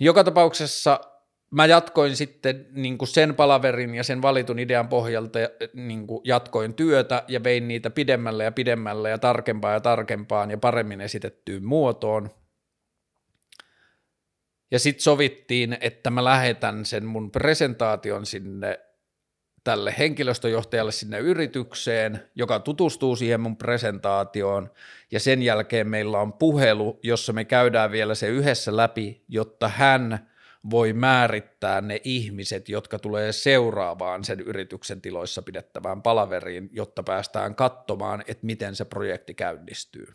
Joka tapauksessa mä jatkoin sitten niin kuin sen palaverin ja sen valitun idean pohjalta niin kuin jatkoin työtä ja vein niitä pidemmälle ja pidemmälle ja tarkempaan ja tarkempaan ja paremmin esitettyyn muotoon. Ja sitten sovittiin, että mä lähetän sen mun presentaation sinne tälle henkilöstöjohtajalle sinne yritykseen, joka tutustuu siihen mun presentaatioon, ja sen jälkeen meillä on puhelu, jossa me käydään vielä se yhdessä läpi, jotta hän voi määrittää ne ihmiset, jotka tulee seuraavaan sen yrityksen tiloissa pidettävään palaveriin, jotta päästään katsomaan, että miten se projekti käynnistyy.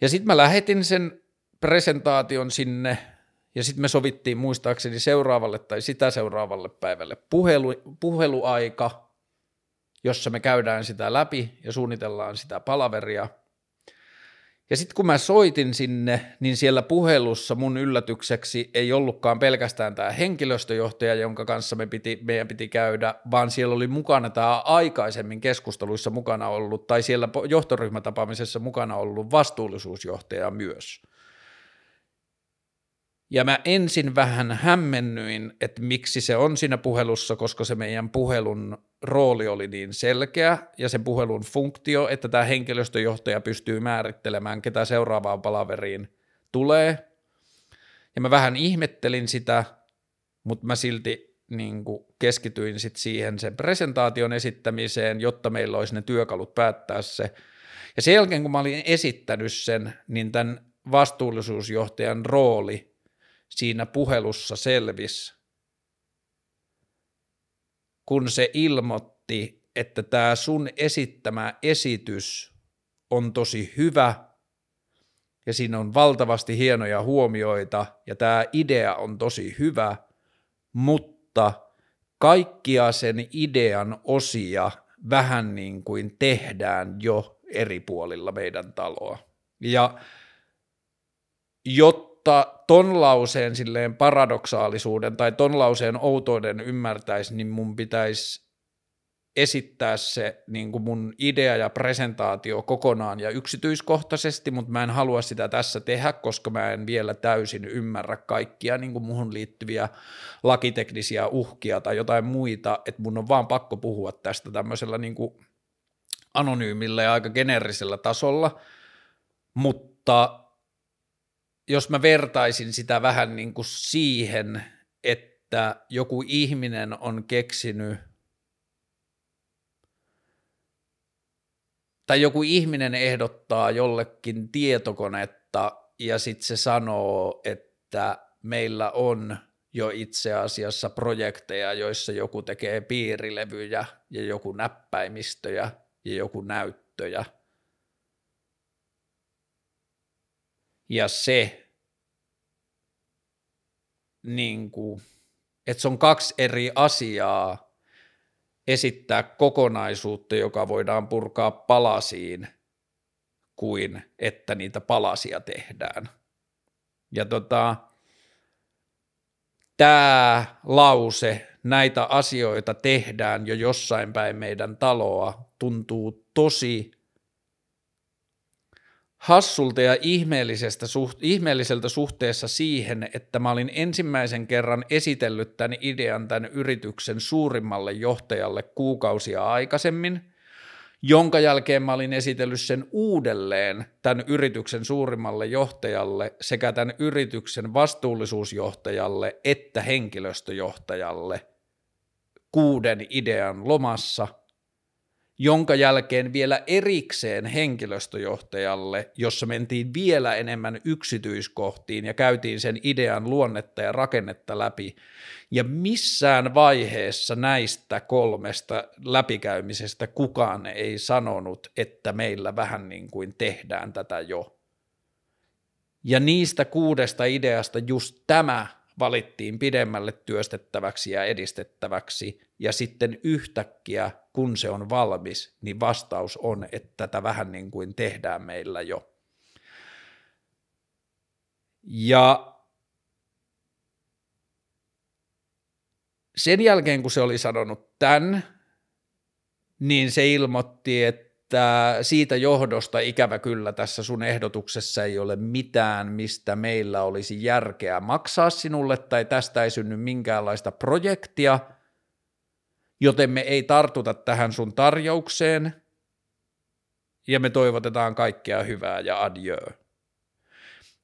Ja sitten mä lähetin sen presentaation sinne ja sitten me sovittiin muistaakseni seuraavalle tai sitä seuraavalle päivälle puhelu, puheluaika, jossa me käydään sitä läpi ja suunnitellaan sitä palaveria. Ja sitten kun mä soitin sinne, niin siellä puhelussa mun yllätykseksi ei ollutkaan pelkästään tämä henkilöstöjohtaja, jonka kanssa me piti, meidän piti käydä, vaan siellä oli mukana tämä aikaisemmin keskusteluissa mukana ollut, tai siellä johtoryhmätapaamisessa mukana ollut vastuullisuusjohtaja myös – ja mä ensin vähän hämmennyin, että miksi se on siinä puhelussa, koska se meidän puhelun rooli oli niin selkeä ja sen puhelun funktio, että tämä henkilöstöjohtaja pystyy määrittelemään, ketä seuraavaan palaveriin tulee. Ja mä vähän ihmettelin sitä, mutta mä silti niin kuin keskityin sit siihen sen presentaation esittämiseen, jotta meillä olisi ne työkalut päättää se. Ja sen jälkeen, kun mä olin esittänyt sen, niin tämän vastuullisuusjohtajan rooli siinä puhelussa selvisi, kun se ilmoitti, että tämä sun esittämä esitys on tosi hyvä ja siinä on valtavasti hienoja huomioita ja tämä idea on tosi hyvä, mutta kaikkia sen idean osia vähän niin kuin tehdään jo eri puolilla meidän taloa. Ja jotta jotta ton lauseen silleen paradoksaalisuuden tai ton lauseen outouden ymmärtäisi, niin mun pitäisi esittää se niin kuin mun idea ja presentaatio kokonaan ja yksityiskohtaisesti, mutta mä en halua sitä tässä tehdä, koska mä en vielä täysin ymmärrä kaikkia niin kuin muhun liittyviä lakiteknisiä uhkia tai jotain muita, että mun on vaan pakko puhua tästä tämmöisellä niin kuin anonyymillä ja aika generisellä tasolla, mutta jos mä vertaisin sitä vähän niin kuin siihen, että joku ihminen on keksinyt tai joku ihminen ehdottaa jollekin tietokonetta ja sitten se sanoo, että meillä on jo itse asiassa projekteja, joissa joku tekee piirilevyjä ja joku näppäimistöjä ja joku näyttöjä – ja se, niin kuin, että se on kaksi eri asiaa esittää kokonaisuutta, joka voidaan purkaa palasiin, kuin että niitä palasia tehdään. Ja tota, tämä lause, näitä asioita tehdään jo jossain päin meidän taloa, tuntuu tosi hassulta ja ihmeellisestä suht, ihmeelliseltä suhteessa siihen, että mä olin ensimmäisen kerran esitellyt tämän idean tämän yrityksen suurimmalle johtajalle kuukausia aikaisemmin, jonka jälkeen mä olin esitellyt sen uudelleen tämän yrityksen suurimmalle johtajalle sekä tämän yrityksen vastuullisuusjohtajalle että henkilöstöjohtajalle kuuden idean lomassa – jonka jälkeen vielä erikseen henkilöstöjohtajalle, jossa mentiin vielä enemmän yksityiskohtiin ja käytiin sen idean luonnetta ja rakennetta läpi. Ja missään vaiheessa näistä kolmesta läpikäymisestä kukaan ei sanonut, että meillä vähän niin kuin tehdään tätä jo. Ja niistä kuudesta ideasta just tämä valittiin pidemmälle työstettäväksi ja edistettäväksi, ja sitten yhtäkkiä, kun se on valmis, niin vastaus on, että tätä vähän niin kuin tehdään meillä jo. Ja sen jälkeen, kun se oli sanonut tämän, niin se ilmoitti, että että siitä johdosta ikävä kyllä tässä sun ehdotuksessa ei ole mitään, mistä meillä olisi järkeä maksaa sinulle tai tästä ei synny minkäänlaista projektia, joten me ei tartuta tähän sun tarjoukseen ja me toivotetaan kaikkea hyvää ja adieu.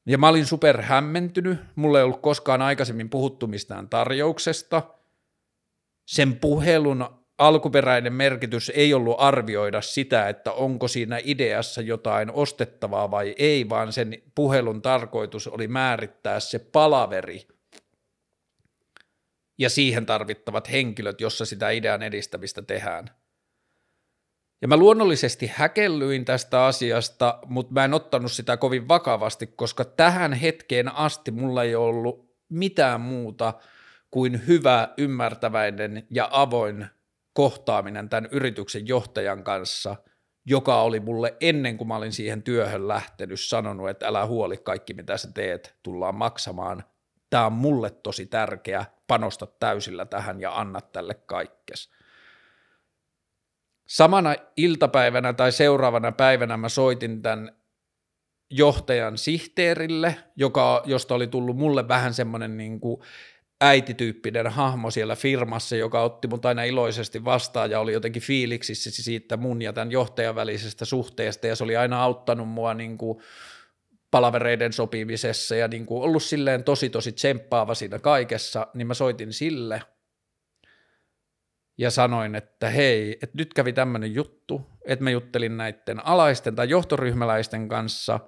Ja mä olin super hämmentynyt, mulle ei ollut koskaan aikaisemmin puhuttu mistään tarjouksesta. Sen puhelun alkuperäinen merkitys ei ollut arvioida sitä, että onko siinä ideassa jotain ostettavaa vai ei, vaan sen puhelun tarkoitus oli määrittää se palaveri ja siihen tarvittavat henkilöt, jossa sitä idean edistämistä tehdään. Ja mä luonnollisesti häkellyin tästä asiasta, mutta mä en ottanut sitä kovin vakavasti, koska tähän hetkeen asti mulla ei ollut mitään muuta kuin hyvä, ymmärtäväinen ja avoin kohtaaminen tämän yrityksen johtajan kanssa, joka oli mulle ennen kuin mä olin siihen työhön lähtenyt sanonut, että älä huoli kaikki mitä sä teet, tullaan maksamaan. Tämä on mulle tosi tärkeä, panosta täysillä tähän ja anna tälle kaikkes. Samana iltapäivänä tai seuraavana päivänä mä soitin tämän johtajan sihteerille, joka, josta oli tullut mulle vähän semmoinen niin kuin äitityyppinen hahmo siellä firmassa, joka otti mut aina iloisesti vastaan ja oli jotenkin fiiliksissä siitä mun ja tämän johtajan välisestä suhteesta. Ja se oli aina auttanut mua niin kuin palavereiden sopimisessa ja niin kuin ollut silleen tosi tosi tsemppaava siinä kaikessa, niin mä soitin sille ja sanoin, että hei, että nyt kävi tämmöinen juttu, että mä juttelin näiden alaisten tai johtoryhmäläisten kanssa.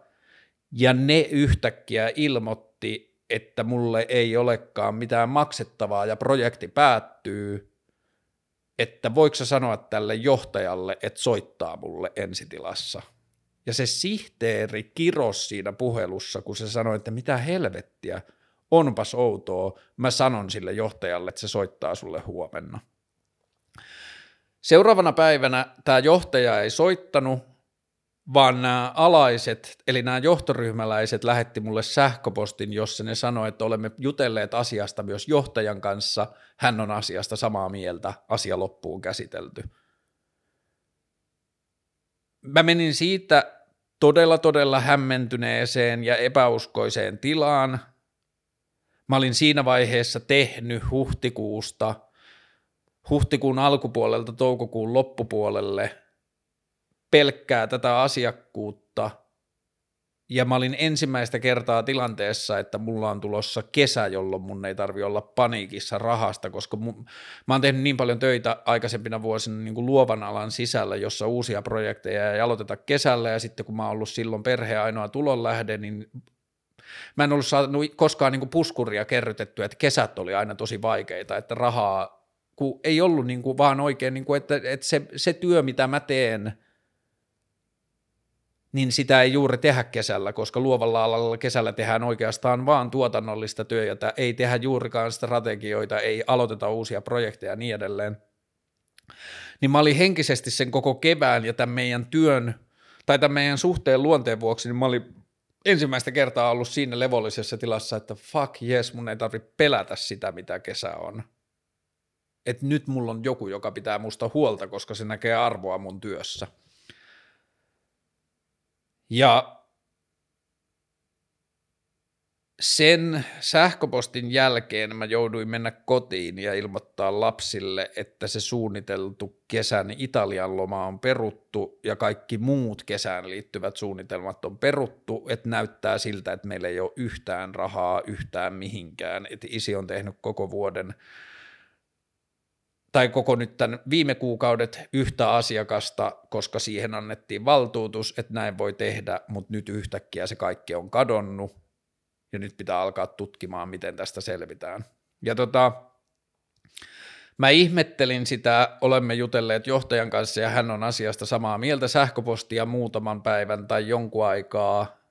Ja ne yhtäkkiä ilmoitti, että mulle ei olekaan mitään maksettavaa ja projekti päättyy, että voiko sä sanoa tälle johtajalle, että soittaa mulle ensitilassa. Ja se sihteeri kiros siinä puhelussa, kun se sanoi, että mitä helvettiä, onpas outoa, mä sanon sille johtajalle, että se soittaa sulle huomenna. Seuraavana päivänä tämä johtaja ei soittanut, vaan nämä alaiset, eli nämä johtoryhmäläiset lähetti mulle sähköpostin, jossa ne sanoi, että olemme jutelleet asiasta myös johtajan kanssa, hän on asiasta samaa mieltä, asia loppuun käsitelty. Mä menin siitä todella todella hämmentyneeseen ja epäuskoiseen tilaan. Mä olin siinä vaiheessa tehnyt huhtikuusta, huhtikuun alkupuolelta toukokuun loppupuolelle – pelkkää tätä asiakkuutta. Ja mä olin ensimmäistä kertaa tilanteessa, että mulla on tulossa kesä, jolloin mun ei tarvi olla paniikissa rahasta, koska mun, mä oon tehnyt niin paljon töitä aikaisempina vuosina niin kuin luovan alan sisällä, jossa uusia projekteja ei aloiteta kesällä ja sitten kun mä oon ollut silloin perheen ainoa tulonlähde, niin mä en ollut saanut koskaan niin kuin puskuria kerrytettyä, että kesät oli aina tosi vaikeita, että rahaa, kun ei ollut niin kuin vaan oikein, niin kuin, että, että se, se työ, mitä mä teen – niin sitä ei juuri tehdä kesällä, koska luovalla alalla kesällä tehdään oikeastaan vaan tuotannollista työtä, ei tehdä juurikaan strategioita, ei aloiteta uusia projekteja ja niin edelleen. Niin mä olin henkisesti sen koko kevään ja tämän meidän työn tai tämän meidän suhteen luonteen vuoksi, niin mä olin ensimmäistä kertaa ollut siinä levollisessa tilassa, että fuck yes, mun ei tarvitse pelätä sitä, mitä kesä on. Että nyt mulla on joku, joka pitää musta huolta, koska se näkee arvoa mun työssä – Ja sen sähköpostin jälkeen mä jouduin mennä kotiin ja ilmoittaa lapsille, että se suunniteltu kesän Italian loma on peruttu ja kaikki muut kesään liittyvät suunnitelmat on peruttu, että näyttää siltä, että meillä ei ole yhtään rahaa yhtään mihinkään, että isi on tehnyt koko vuoden tai koko nyt tämän viime kuukaudet yhtä asiakasta, koska siihen annettiin valtuutus, että näin voi tehdä, mutta nyt yhtäkkiä se kaikki on kadonnut ja nyt pitää alkaa tutkimaan, miten tästä selvitään. Ja tota, mä ihmettelin sitä, olemme jutelleet johtajan kanssa ja hän on asiasta samaa mieltä sähköpostia muutaman päivän tai jonkun aikaa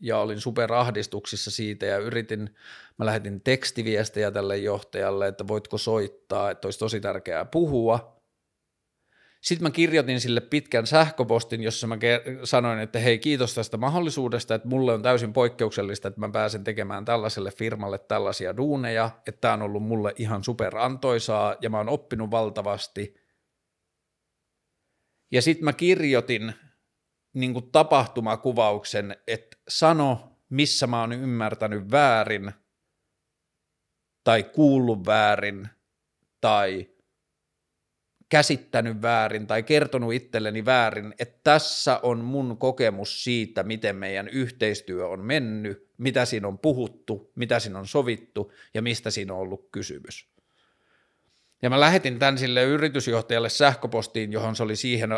ja olin superahdistuksissa siitä ja yritin, mä lähetin tekstiviestejä tälle johtajalle, että voitko soittaa, että olisi tosi tärkeää puhua – sitten mä kirjoitin sille pitkän sähköpostin, jossa mä sanoin, että hei kiitos tästä mahdollisuudesta, että mulle on täysin poikkeuksellista, että mä pääsen tekemään tällaiselle firmalle tällaisia duuneja, että tämä on ollut mulle ihan superantoisaa ja mä oon oppinut valtavasti. Ja sitten mä kirjoitin niin kuin tapahtumakuvauksen, että sano, missä mä oon ymmärtänyt väärin tai kuullut väärin tai – käsittänyt väärin tai kertonut itselleni väärin, että tässä on mun kokemus siitä, miten meidän yhteistyö on mennyt, mitä siinä on puhuttu, mitä siinä on sovittu ja mistä siinä on ollut kysymys. Ja mä lähetin tämän sille yritysjohtajalle sähköpostiin, johon se oli siihen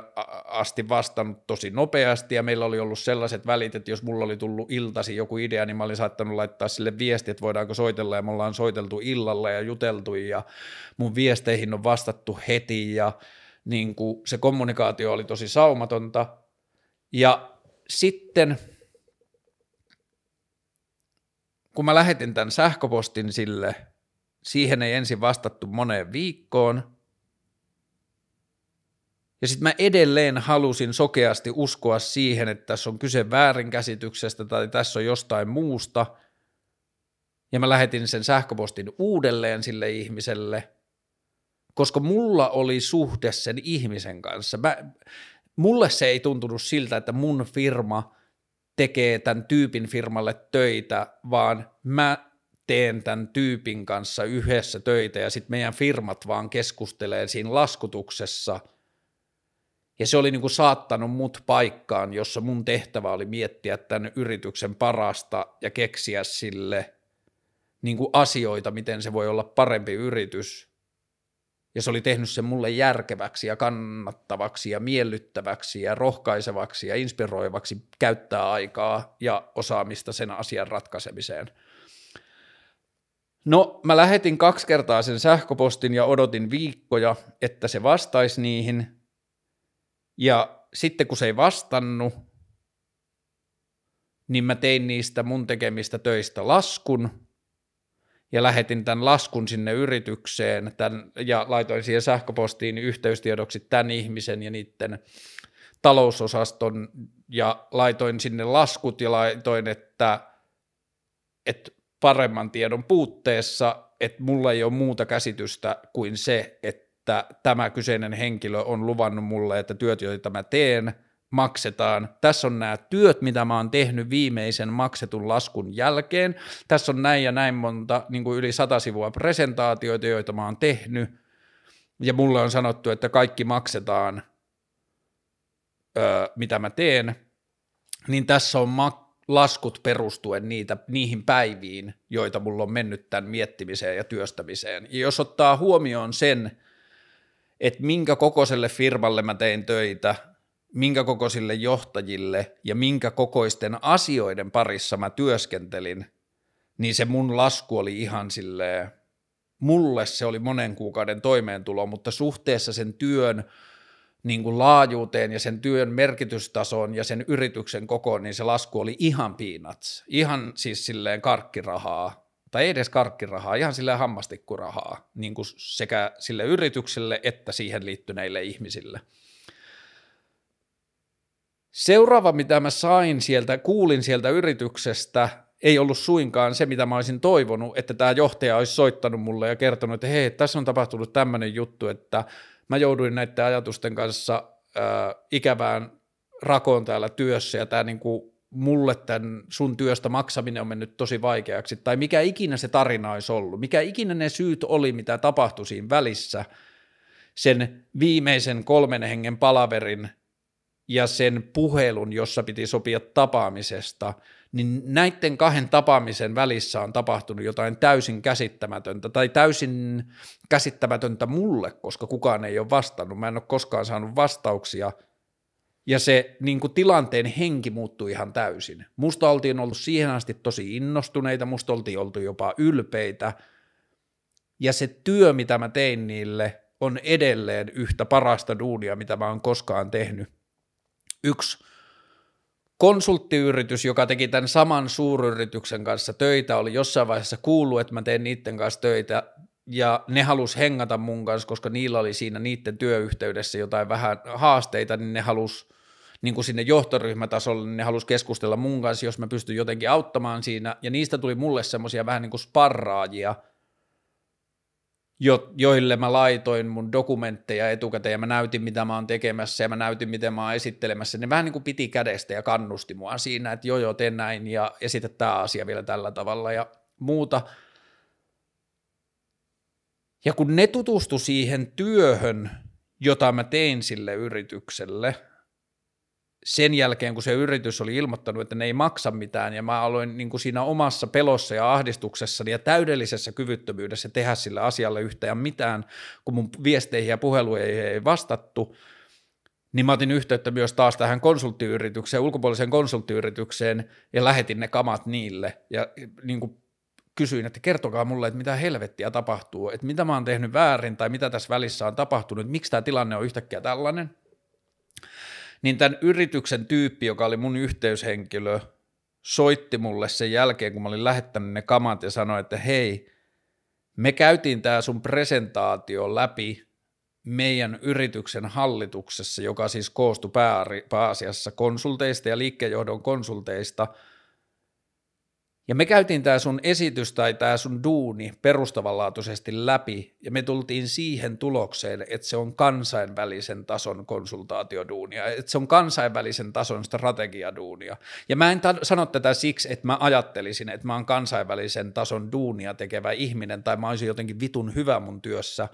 asti vastannut tosi nopeasti, ja meillä oli ollut sellaiset välit, että jos mulla oli tullut iltasi joku idea, niin mä olin saattanut laittaa sille viesti, että voidaanko soitella, ja me ollaan soiteltu illalla ja juteltu, ja mun viesteihin on vastattu heti, ja niin kuin se kommunikaatio oli tosi saumatonta. Ja sitten, kun mä lähetin tämän sähköpostin sille – Siihen ei ensin vastattu moneen viikkoon. Ja sitten mä edelleen halusin sokeasti uskoa siihen, että tässä on kyse väärinkäsityksestä tai tässä on jostain muusta. Ja mä lähetin sen sähköpostin uudelleen sille ihmiselle, koska mulla oli suhde sen ihmisen kanssa. Mä, mulle se ei tuntunut siltä, että mun firma tekee tämän tyypin firmalle töitä, vaan mä teen tämän tyypin kanssa yhdessä töitä ja sitten meidän firmat vaan keskustelee siinä laskutuksessa. Ja se oli niin kuin saattanut mut paikkaan, jossa mun tehtävä oli miettiä tämän yrityksen parasta ja keksiä sille niin kuin asioita, miten se voi olla parempi yritys. Ja se oli tehnyt sen mulle järkeväksi ja kannattavaksi ja miellyttäväksi ja rohkaisevaksi ja inspiroivaksi käyttää aikaa ja osaamista sen asian ratkaisemiseen – No, mä lähetin kaksi kertaa sen sähköpostin ja odotin viikkoja, että se vastaisi niihin. Ja sitten kun se ei vastannut, niin mä tein niistä mun tekemistä töistä laskun ja lähetin tämän laskun sinne yritykseen tämän, ja laitoin siihen sähköpostiin yhteystiedoksi tämän ihmisen ja niiden talousosaston ja laitoin sinne laskut ja laitoin, että, että paremman tiedon puutteessa, että mulla ei ole muuta käsitystä kuin se, että tämä kyseinen henkilö on luvannut mulle, että työt, joita mä teen, maksetaan. Tässä on nämä työt, mitä mä oon tehnyt viimeisen maksetun laskun jälkeen. Tässä on näin ja näin monta, niin kuin yli sata sivua presentaatioita, joita mä oon tehnyt. Ja mulle on sanottu, että kaikki maksetaan, öö, mitä mä teen. Niin tässä on mak- laskut perustuen niitä, niihin päiviin, joita mulla on mennyt tämän miettimiseen ja työstämiseen. Ja jos ottaa huomioon sen, että minkä kokoiselle firmalle mä tein töitä, minkä kokoisille johtajille ja minkä kokoisten asioiden parissa mä työskentelin, niin se mun lasku oli ihan silleen, mulle se oli monen kuukauden toimeentulo, mutta suhteessa sen työn niin kuin laajuuteen ja sen työn merkitystasoon ja sen yrityksen kokoon, niin se lasku oli ihan peanuts. Ihan siis silleen karkkirahaa, tai ei edes karkkirahaa, ihan silleen hammastikkurahaa, niin kuin sekä sille yritykselle että siihen liittyneille ihmisille. Seuraava, mitä mä sain sieltä, kuulin sieltä yrityksestä, ei ollut suinkaan se, mitä mä olisin toivonut, että tämä johtaja olisi soittanut mulle ja kertonut, että hei, tässä on tapahtunut tämmöinen juttu, että mä jouduin näiden ajatusten kanssa äh, ikävään rakoon täällä työssä ja tämä niinku mulle tämän sun työstä maksaminen on mennyt tosi vaikeaksi, tai mikä ikinä se tarina olisi ollut, mikä ikinä ne syyt oli, mitä tapahtui siinä välissä, sen viimeisen kolmen hengen palaverin ja sen puhelun, jossa piti sopia tapaamisesta, niin näiden kahden tapaamisen välissä on tapahtunut jotain täysin käsittämätöntä, tai täysin käsittämätöntä mulle, koska kukaan ei ole vastannut. Mä en ole koskaan saanut vastauksia, ja se niin kuin tilanteen henki muuttui ihan täysin. Musta oltiin ollut siihen asti tosi innostuneita, musta oltiin oltu jopa ylpeitä, ja se työ, mitä mä tein niille, on edelleen yhtä parasta duunia, mitä mä oon koskaan tehnyt. Yksi konsulttiyritys, joka teki tämän saman suuryrityksen kanssa töitä, oli jossain vaiheessa kuullut, että mä teen niiden kanssa töitä, ja ne halus hengata mun kanssa, koska niillä oli siinä niiden työyhteydessä jotain vähän haasteita, niin ne halus niin kuin sinne johtoryhmätasolle, niin ne halusi keskustella mun kanssa, jos mä pystyn jotenkin auttamaan siinä, ja niistä tuli mulle semmoisia vähän niin kuin sparraajia, jo, joille mä laitoin mun dokumentteja etukäteen ja mä näytin, mitä mä oon tekemässä ja mä näytin, miten mä oon esittelemässä. Ne vähän niin kuin piti kädestä ja kannusti mua siinä, että joo joo, teen näin ja esitä tämä asia vielä tällä tavalla ja muuta. Ja kun ne tutustu siihen työhön, jota mä tein sille yritykselle – sen jälkeen, kun se yritys oli ilmoittanut, että ne ei maksa mitään, ja mä aloin niin kuin siinä omassa pelossa ja ahdistuksessa ja täydellisessä kyvyttömyydessä tehdä sille asialle yhtään mitään, kun mun viesteihin ja puheluihin ei vastattu, niin mä otin yhteyttä myös taas tähän konsulttiyritykseen, ulkopuoliseen konsulttiyritykseen, ja lähetin ne kamat niille, ja niin kuin kysyin, että kertokaa mulle, että mitä helvettiä tapahtuu, että mitä mä oon tehnyt väärin, tai mitä tässä välissä on tapahtunut, miksi tämä tilanne on yhtäkkiä tällainen, niin tämän yrityksen tyyppi, joka oli mun yhteyshenkilö, soitti mulle sen jälkeen, kun mä olin lähettänyt ne kamat ja sanoi, että hei, me käytiin tämä sun presentaatio läpi meidän yrityksen hallituksessa, joka siis koostui pääasiassa konsulteista ja liikkeenjohdon konsulteista – ja me käytiin tämä sun esitys tai tämä sun duuni perustavanlaatuisesti läpi, ja me tultiin siihen tulokseen, että se on kansainvälisen tason konsultaatioduunia, että se on kansainvälisen tason strategiaduunia. Ja mä en ta- sano tätä siksi, että mä ajattelisin, että mä oon kansainvälisen tason duunia tekevä ihminen, tai mä olisin jotenkin vitun hyvä mun työssä,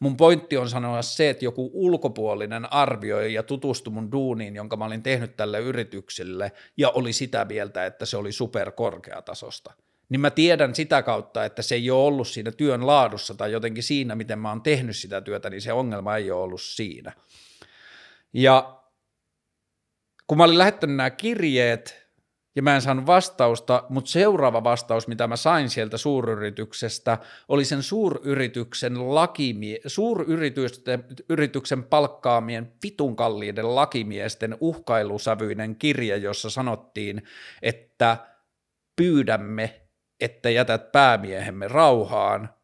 Mun pointti on sanoa se, että joku ulkopuolinen arvioi ja tutustui mun duuniin, jonka mä olin tehnyt tälle yritykselle, ja oli sitä mieltä, että se oli superkorkeatasosta. Niin mä tiedän sitä kautta, että se ei ole ollut siinä työn laadussa tai jotenkin siinä, miten mä oon tehnyt sitä työtä, niin se ongelma ei ole ollut siinä. Ja kun mä olin lähettänyt nämä kirjeet, ja mä en saanut vastausta, mutta seuraava vastaus, mitä mä sain sieltä suuryrityksestä, oli sen suuryrityksen, lakimie- suuryrityksen palkkaamien vitun kalliiden lakimiesten uhkailusävyinen kirje, jossa sanottiin, että pyydämme, että jätät päämiehemme rauhaan,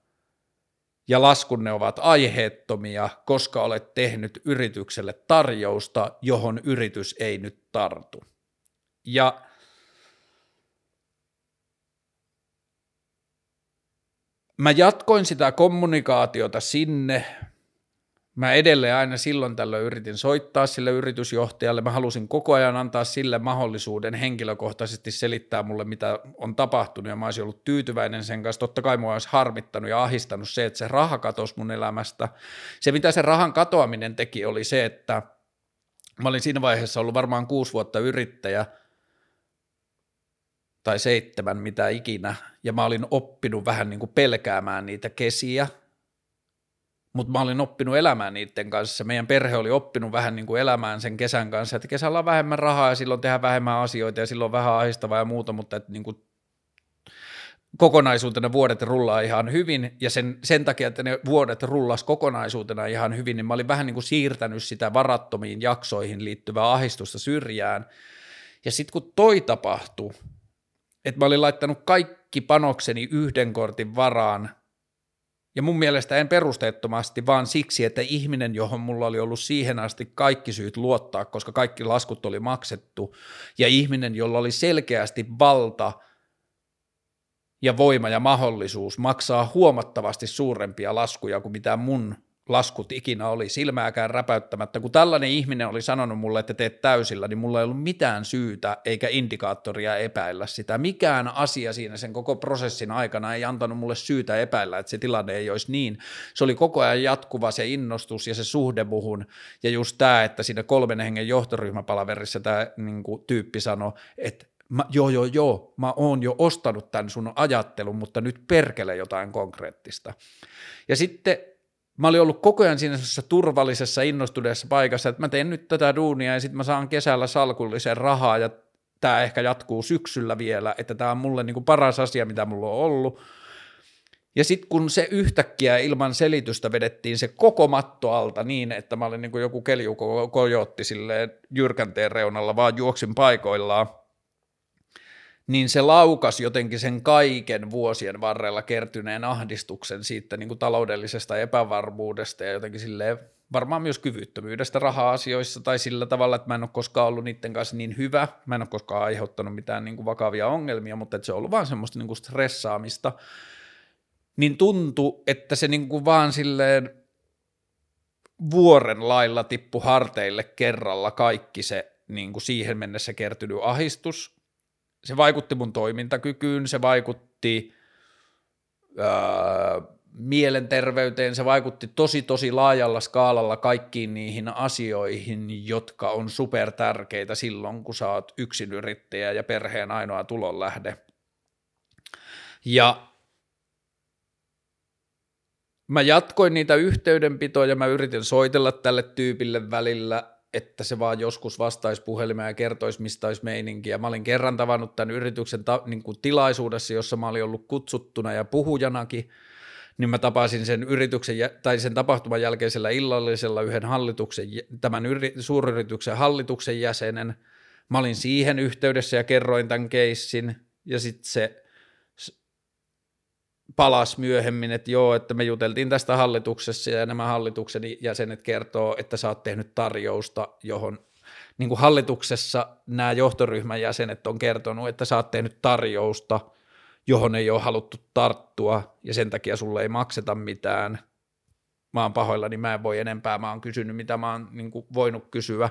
ja laskunne ovat aiheettomia, koska olet tehnyt yritykselle tarjousta, johon yritys ei nyt tartu. Ja mä jatkoin sitä kommunikaatiota sinne. Mä edelleen aina silloin tällöin yritin soittaa sille yritysjohtajalle. Mä halusin koko ajan antaa sille mahdollisuuden henkilökohtaisesti selittää mulle, mitä on tapahtunut, ja mä olisin ollut tyytyväinen sen kanssa. Totta kai mua olisi harmittanut ja ahistanut se, että se raha katosi mun elämästä. Se, mitä se rahan katoaminen teki, oli se, että mä olin siinä vaiheessa ollut varmaan kuusi vuotta yrittäjä – tai seitsemän, mitä ikinä, ja mä olin oppinut vähän niin kuin pelkäämään niitä kesiä, mutta mä olin oppinut elämään niiden kanssa. Meidän perhe oli oppinut vähän niin kuin elämään sen kesän kanssa, että kesällä on vähemmän rahaa ja silloin tehdään vähemmän asioita ja silloin on vähän ahistavaa ja muuta, mutta että niin kuin kokonaisuutena vuodet rullaa ihan hyvin, ja sen, sen takia, että ne vuodet rullas kokonaisuutena ihan hyvin, niin mä olin vähän niin kuin siirtänyt sitä varattomiin jaksoihin liittyvää ahistusta syrjään, ja sitten kun toi tapahtui, että mä olin laittanut kaikki panokseni yhden kortin varaan, ja mun mielestä en perusteettomasti, vaan siksi, että ihminen, johon mulla oli ollut siihen asti kaikki syyt luottaa, koska kaikki laskut oli maksettu, ja ihminen, jolla oli selkeästi valta ja voima ja mahdollisuus maksaa huomattavasti suurempia laskuja kuin mitä mun laskut ikinä oli, silmääkään räpäyttämättä. Kun tällainen ihminen oli sanonut mulle, että teet täysillä, niin mulla ei ollut mitään syytä eikä indikaattoria epäillä sitä. Mikään asia siinä sen koko prosessin aikana ei antanut mulle syytä epäillä, että se tilanne ei olisi niin. Se oli koko ajan jatkuva se innostus ja se suhde muhun. Ja just tämä, että siinä kolmen hengen johtoryhmäpalaverissa tämä niin kuin, tyyppi sanoi, että mä, joo, joo, joo, mä oon jo ostanut tämän sun ajattelun, mutta nyt perkele jotain konkreettista. Ja sitten mä olin ollut koko ajan siinä turvallisessa, innostuneessa paikassa, että mä teen nyt tätä duunia ja sitten mä saan kesällä salkullisen rahaa ja tämä ehkä jatkuu syksyllä vielä, että tämä on mulle niin kuin paras asia, mitä mulla on ollut. Ja sitten kun se yhtäkkiä ilman selitystä vedettiin se koko matto alta niin, että mä olin niin kuin joku keljukojotti silleen jyrkänteen reunalla, vaan juoksin paikoillaan, niin se laukas jotenkin sen kaiken vuosien varrella kertyneen ahdistuksen siitä niin kuin taloudellisesta epävarmuudesta ja jotenkin silleen varmaan myös kyvyttömyydestä raha-asioissa tai sillä tavalla, että mä en ole koskaan ollut niiden kanssa niin hyvä, mä en ole koskaan aiheuttanut mitään niin kuin vakavia ongelmia, mutta että se on ollut vaan semmoista niin kuin stressaamista, niin tuntui, että se niin kuin vaan silleen vuoren lailla tippu harteille kerralla kaikki se niin kuin siihen mennessä kertynyt ahistus, se vaikutti mun toimintakykyyn, se vaikutti öö, mielenterveyteen, se vaikutti tosi tosi laajalla skaalalla kaikkiin niihin asioihin, jotka on super tärkeitä silloin, kun sä oot yrittäjä ja perheen ainoa tulonlähde. Ja mä jatkoin niitä yhteydenpitoja, mä yritin soitella tälle tyypille välillä, että se vaan joskus vastaisi puhelimeen ja kertoisi, mistä olisi meininkiä. Mä olin kerran tavannut tämän yrityksen ta- niin kuin tilaisuudessa, jossa mä olin ollut kutsuttuna ja puhujanakin, niin mä tapasin sen yrityksen tai sen tapahtuman jälkeisellä illallisella yhden hallituksen, tämän yri, suuryrityksen hallituksen jäsenen. Mä olin siihen yhteydessä ja kerroin tämän keissin ja sitten se palas myöhemmin, että joo, että me juteltiin tästä hallituksessa ja nämä hallituksen jäsenet kertoo, että sä oot tehnyt tarjousta, johon niin kuin hallituksessa nämä johtoryhmän jäsenet on kertonut, että sä oot tehnyt tarjousta, johon ei ole haluttu tarttua ja sen takia sulle ei makseta mitään. Mä oon pahoilla, niin mä en voi enempää, mä oon kysynyt, mitä mä oon niin kuin voinut kysyä.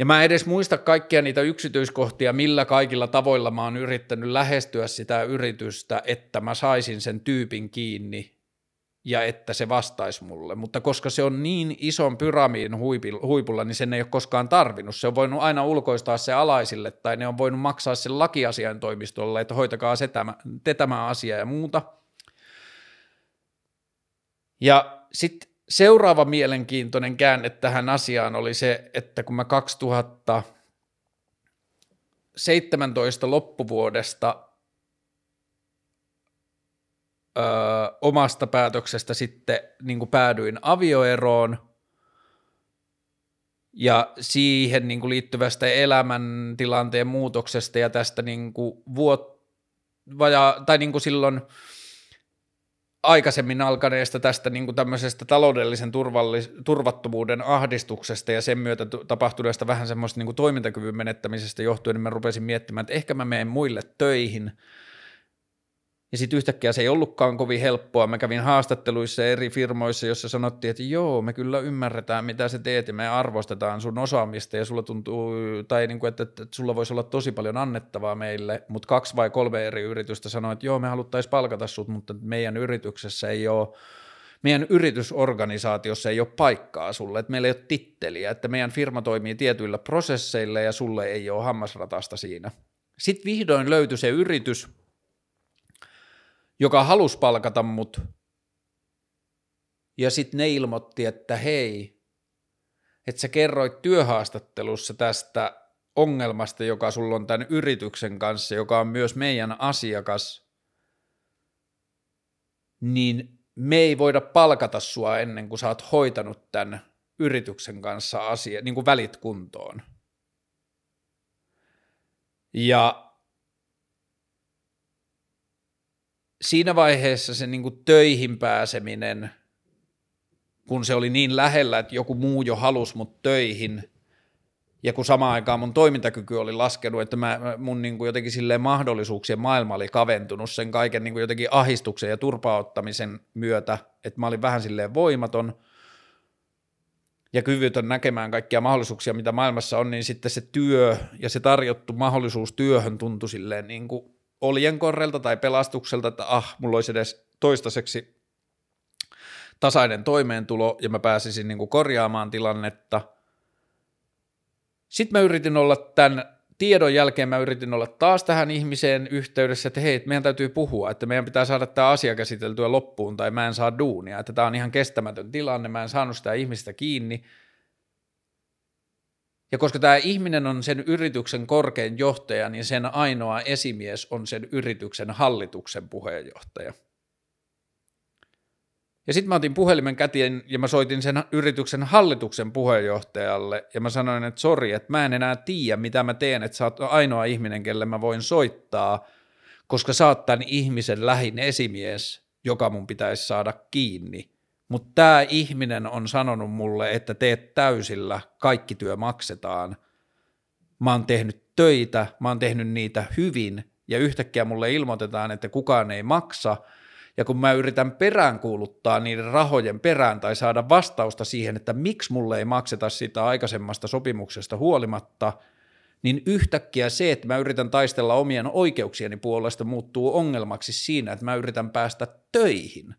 Ja mä en edes muista kaikkia niitä yksityiskohtia, millä kaikilla tavoilla mä oon yrittänyt lähestyä sitä yritystä, että mä saisin sen tyypin kiinni ja että se vastaisi mulle. Mutta koska se on niin ison pyramiin huipulla, niin sen ei ole koskaan tarvinnut. Se on voinut aina ulkoistaa se alaisille tai ne on voinut maksaa sen lakiasian toimistolle, että hoitakaa se tämä, te tämä asia ja muuta. Ja sitten seuraava mielenkiintoinen käänne tähän asiaan oli se, että kun mä 2017 loppuvuodesta öö, omasta päätöksestä sitten niin kuin päädyin avioeroon ja siihen niin kuin liittyvästä elämäntilanteen muutoksesta ja tästä niin kuin vuot, vaja, tai niin kuin silloin – aikaisemmin alkaneesta tästä niin kuin tämmöisestä taloudellisen turvallis- turvattomuuden ahdistuksesta ja sen myötä tapahtuneesta vähän semmoista niin kuin toimintakyvyn menettämisestä johtuen, niin mä rupesin miettimään, että ehkä mä menen muille töihin – ja sitten yhtäkkiä se ei ollutkaan kovin helppoa. Mä kävin haastatteluissa eri firmoissa, jossa sanottiin, että joo, me kyllä ymmärretään, mitä sä teet ja me arvostetaan sun osaamista ja sulla tuntuu, tai niin kuin, että, että sulla voisi olla tosi paljon annettavaa meille, mutta kaksi vai kolme eri yritystä sanoi, että joo, me haluttaisiin palkata sut, mutta meidän yrityksessä ei ole meidän yritysorganisaatiossa ei ole paikkaa sulle, että meillä ei ole titteliä, että meidän firma toimii tietyillä prosesseilla ja sulle ei ole hammasratasta siinä. Sitten vihdoin löytyi se yritys, joka halusi palkata mut. Ja sitten ne ilmoitti, että hei, että sä kerroit työhaastattelussa tästä ongelmasta, joka sulla on tämän yrityksen kanssa, joka on myös meidän asiakas, niin me ei voida palkata sua ennen kuin sä oot hoitanut tämän yrityksen kanssa asia, niin kuin välit kuntoon. Ja siinä vaiheessa se niin kuin töihin pääseminen, kun se oli niin lähellä, että joku muu jo halusi mut töihin, ja kun samaan aikaan mun toimintakyky oli laskenut, että mä, mun niin kuin jotenkin silleen mahdollisuuksien maailma oli kaventunut sen kaiken niin kuin jotenkin ahistuksen ja turpauttamisen myötä, että mä olin vähän silleen voimaton ja kyvytön näkemään kaikkia mahdollisuuksia, mitä maailmassa on, niin sitten se työ ja se tarjottu mahdollisuus työhön tuntui silleen niin kuin oljenkorrelta tai pelastukselta, että ah, mulla olisi edes toistaiseksi tasainen toimeentulo ja mä pääsisin niin kuin korjaamaan tilannetta. Sitten mä yritin olla tämän tiedon jälkeen mä yritin olla taas tähän ihmiseen yhteydessä, että hei, meidän täytyy puhua, että meidän pitää saada tämä asia käsiteltyä loppuun tai mä en saa duunia, että tämä on ihan kestämätön tilanne, mä en saanut sitä ihmistä kiinni. Ja koska tämä ihminen on sen yrityksen korkein johtaja, niin sen ainoa esimies on sen yrityksen hallituksen puheenjohtaja. Ja sitten mä otin puhelimen käteen ja mä soitin sen yrityksen hallituksen puheenjohtajalle ja mä sanoin, että sori, että mä en enää tiedä mitä mä teen, että sä oot ainoa ihminen, kelle mä voin soittaa, koska sä oot tämän ihmisen lähin esimies, joka mun pitäisi saada kiinni. Mutta tämä ihminen on sanonut mulle, että teet täysillä, kaikki työ maksetaan. Mä oon tehnyt töitä, mä oon tehnyt niitä hyvin ja yhtäkkiä mulle ilmoitetaan, että kukaan ei maksa – ja kun mä yritän peräänkuuluttaa niiden rahojen perään tai saada vastausta siihen, että miksi mulle ei makseta sitä aikaisemmasta sopimuksesta huolimatta, niin yhtäkkiä se, että mä yritän taistella omien oikeuksieni puolesta, muuttuu ongelmaksi siinä, että mä yritän päästä töihin.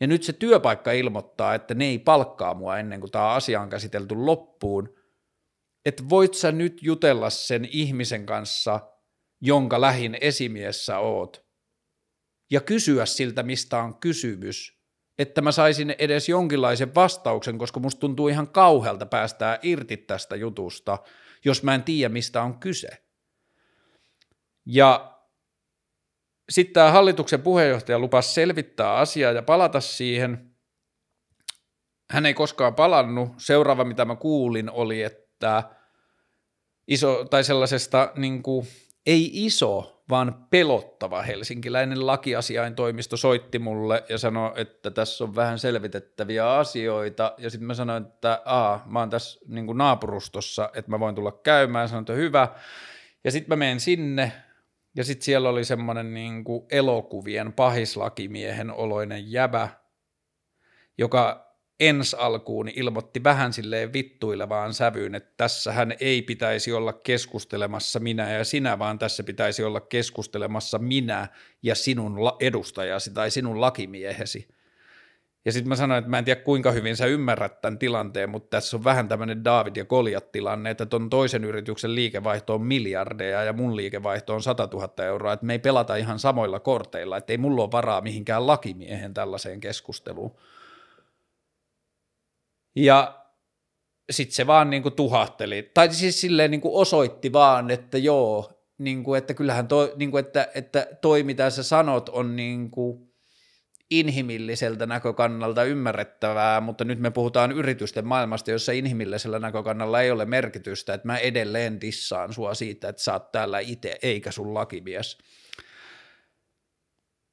Ja nyt se työpaikka ilmoittaa, että ne ei palkkaa mua ennen kuin tämä asia on käsitelty loppuun. Että voit sä nyt jutella sen ihmisen kanssa, jonka lähin esimiessä oot, ja kysyä siltä, mistä on kysymys, että mä saisin edes jonkinlaisen vastauksen, koska musta tuntuu ihan kauhealta päästää irti tästä jutusta, jos mä en tiedä, mistä on kyse. Ja sitten tämä hallituksen puheenjohtaja lupasi selvittää asiaa ja palata siihen. Hän ei koskaan palannut. Seuraava, mitä mä kuulin, oli, että iso, tai sellaisesta niin kuin, ei iso, vaan pelottava helsinkiläinen lakiasiaintoimisto soitti mulle ja sanoi, että tässä on vähän selvitettäviä asioita. Ja sitten mä sanoin, että aa, mä oon tässä niin naapurustossa, että mä voin tulla käymään. Sanoin, että hyvä. Ja sitten mä menen sinne ja sitten siellä oli semmoinen niin elokuvien pahislakimiehen oloinen jäbä, joka ensi alkuun ilmoitti vähän silleen vittuilevaan sävyyn, että tässä hän ei pitäisi olla keskustelemassa minä ja sinä, vaan tässä pitäisi olla keskustelemassa minä ja sinun edustajasi tai sinun lakimiehesi. Ja sitten mä sanoin, että mä en tiedä kuinka hyvin sä ymmärrät tämän tilanteen, mutta tässä on vähän tämmöinen David ja Goliat tilanne, että ton toisen yrityksen liikevaihto on miljardeja ja mun liikevaihto on 100 000 euroa, että me ei pelata ihan samoilla korteilla, että ei mulla ole varaa mihinkään lakimiehen tällaiseen keskusteluun. Ja sitten se vaan niin kuin tuhahteli, tai siis silleen niin kuin osoitti vaan, että joo, niin kuin, että kyllähän toi, niin kuin, että, että toi mitä sä sanot on niin kuin inhimilliseltä näkökannalta ymmärrettävää, mutta nyt me puhutaan yritysten maailmasta, jossa inhimillisellä näkökannalla ei ole merkitystä, että mä edelleen dissaan sua siitä, että sä oot täällä itse eikä sun lakimies.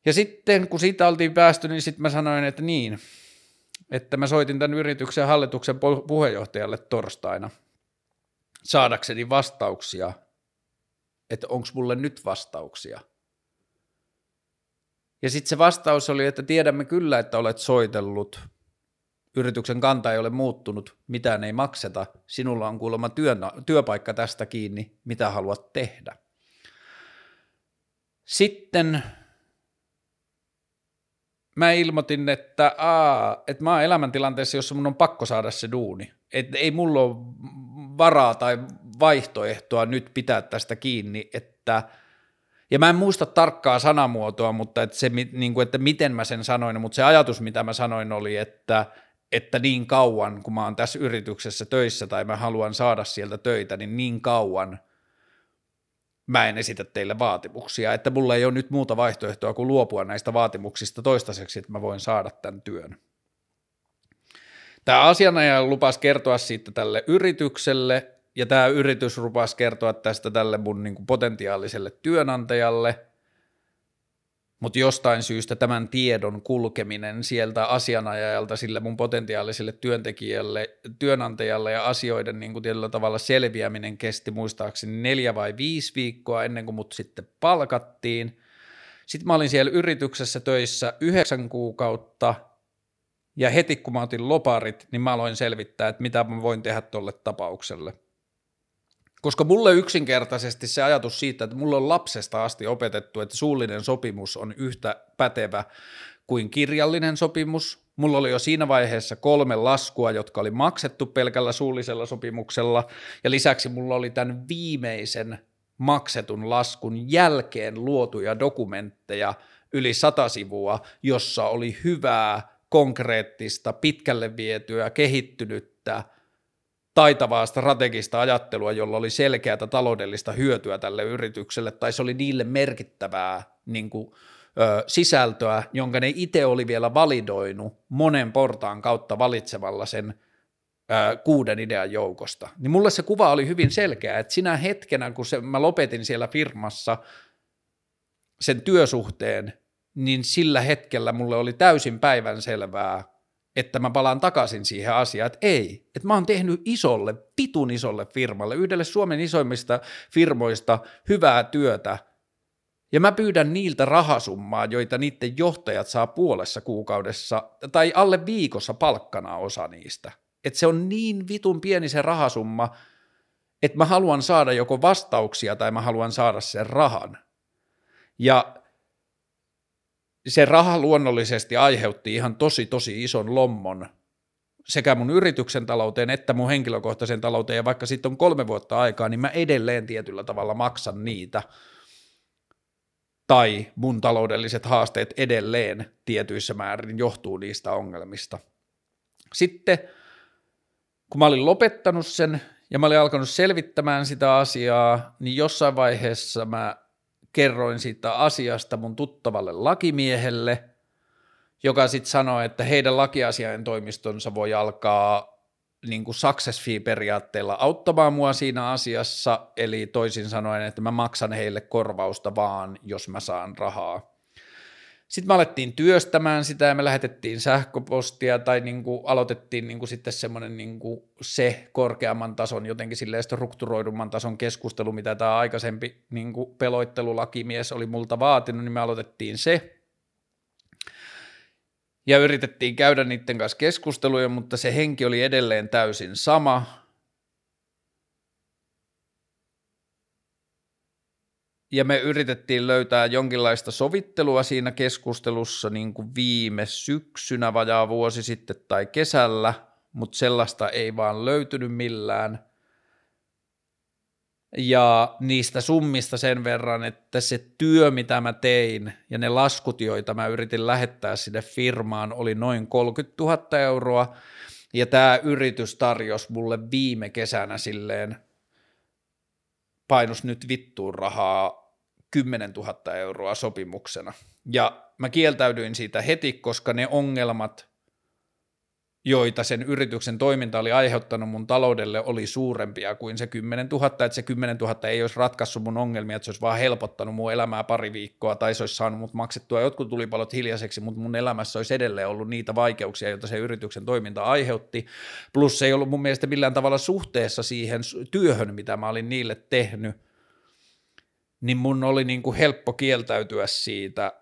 Ja sitten kun siitä oltiin päästy, niin sitten mä sanoin, että niin, että mä soitin tämän yrityksen hallituksen puheenjohtajalle torstaina saadakseni vastauksia, että onko mulle nyt vastauksia. Ja sitten se vastaus oli, että tiedämme kyllä, että olet soitellut, yrityksen kanta ei ole muuttunut, mitään ei makseta, sinulla on kuulemma työ, työpaikka tästä kiinni, mitä haluat tehdä. Sitten mä ilmoitin, että, aa, että mä oon elämäntilanteessa, jossa mun on pakko saada se duuni. Että ei mulla ole varaa tai vaihtoehtoa nyt pitää tästä kiinni, että ja mä en muista tarkkaa sanamuotoa, mutta että se, niin kuin, että miten mä sen sanoin, mutta se ajatus, mitä mä sanoin, oli, että, että niin kauan, kun mä oon tässä yrityksessä töissä tai mä haluan saada sieltä töitä, niin niin kauan – mä en esitä teille vaatimuksia, että mulla ei ole nyt muuta vaihtoehtoa kuin luopua näistä vaatimuksista toistaiseksi, että mä voin saada tämän työn. Tämä asianajaja lupasi kertoa siitä tälle yritykselle, ja tämä yritys lupasi kertoa tästä tälle mun niin kuin potentiaaliselle työnantajalle, mutta jostain syystä tämän tiedon kulkeminen sieltä asianajajalta sille mun potentiaaliselle työntekijälle, työnantajalle ja asioiden niin kuin tietyllä tavalla selviäminen kesti muistaakseni neljä vai viisi viikkoa ennen kuin mut sitten palkattiin. Sitten mä olin siellä yrityksessä töissä yhdeksän kuukautta. Ja heti kun mä otin loparit, niin mä aloin selvittää, että mitä mä voin tehdä tolle tapaukselle – koska mulle yksinkertaisesti se ajatus siitä, että mulla on lapsesta asti opetettu, että suullinen sopimus on yhtä pätevä kuin kirjallinen sopimus. Mulla oli jo siinä vaiheessa kolme laskua, jotka oli maksettu pelkällä suullisella sopimuksella, ja lisäksi mulla oli tämän viimeisen maksetun laskun jälkeen luotuja dokumentteja yli sata sivua, jossa oli hyvää, konkreettista, pitkälle vietyä, kehittynyttä – taitavaa strategista ajattelua, jolla oli selkeää taloudellista hyötyä tälle yritykselle, tai se oli niille merkittävää niin kuin, ö, sisältöä, jonka ne itse oli vielä validoinut monen portaan kautta valitsemalla sen ö, kuuden idean joukosta. Niin mulle se kuva oli hyvin selkeä, että sinä hetkenä, kun se, mä lopetin siellä firmassa sen työsuhteen, niin sillä hetkellä mulle oli täysin päivän selvää, että mä palaan takaisin siihen asiaan, että ei, että mä oon tehnyt isolle, pitun isolle firmalle, yhdelle Suomen isoimmista firmoista hyvää työtä, ja mä pyydän niiltä rahasummaa, joita niiden johtajat saa puolessa kuukaudessa tai alle viikossa palkkana osa niistä. Että se on niin vitun pieni se rahasumma, että mä haluan saada joko vastauksia tai mä haluan saada sen rahan. Ja se raha luonnollisesti aiheutti ihan tosi tosi ison lommon sekä mun yrityksen talouteen että mun henkilökohtaisen talouteen, ja vaikka sitten on kolme vuotta aikaa, niin mä edelleen tietyllä tavalla maksan niitä, tai mun taloudelliset haasteet edelleen tietyissä määrin johtuu niistä ongelmista. Sitten kun mä olin lopettanut sen ja mä olin alkanut selvittämään sitä asiaa, niin jossain vaiheessa mä kerroin siitä asiasta mun tuttavalle lakimiehelle, joka sitten sanoi, että heidän lakiasiain toimistonsa voi alkaa niin kuin success fee-periaatteella auttamaan mua siinä asiassa, eli toisin sanoen, että mä maksan heille korvausta vaan, jos mä saan rahaa. Sitten me alettiin työstämään sitä ja me lähetettiin sähköpostia tai niin kuin aloitettiin niin kuin sitten semmoinen niin kuin se korkeamman tason, jotenkin silleen strukturoidumman tason keskustelu, mitä tämä aikaisempi niin kuin peloittelulakimies oli multa vaatinut, niin me aloitettiin se. Ja yritettiin käydä niiden kanssa keskusteluja, mutta se henki oli edelleen täysin sama ja me yritettiin löytää jonkinlaista sovittelua siinä keskustelussa niin kuin viime syksynä, vajaa vuosi sitten tai kesällä, mutta sellaista ei vaan löytynyt millään. Ja niistä summista sen verran, että se työ, mitä mä tein ja ne laskut, joita mä yritin lähettää sinne firmaan, oli noin 30 000 euroa. Ja tämä yritys tarjosi mulle viime kesänä silleen painus nyt vittuun rahaa 10 000 euroa sopimuksena. Ja mä kieltäydyin siitä heti, koska ne ongelmat, joita sen yrityksen toiminta oli aiheuttanut mun taloudelle, oli suurempia kuin se 10 000, että se 10 000 ei olisi ratkaissut mun ongelmia, että se olisi vaan helpottanut mun elämää pari viikkoa, tai se olisi saanut mut maksettua jotkut tulipalot hiljaiseksi, mutta mun elämässä olisi edelleen ollut niitä vaikeuksia, joita se yrityksen toiminta aiheutti, plus se ei ollut mun mielestä millään tavalla suhteessa siihen työhön, mitä mä olin niille tehnyt, niin mun oli niin kuin helppo kieltäytyä siitä,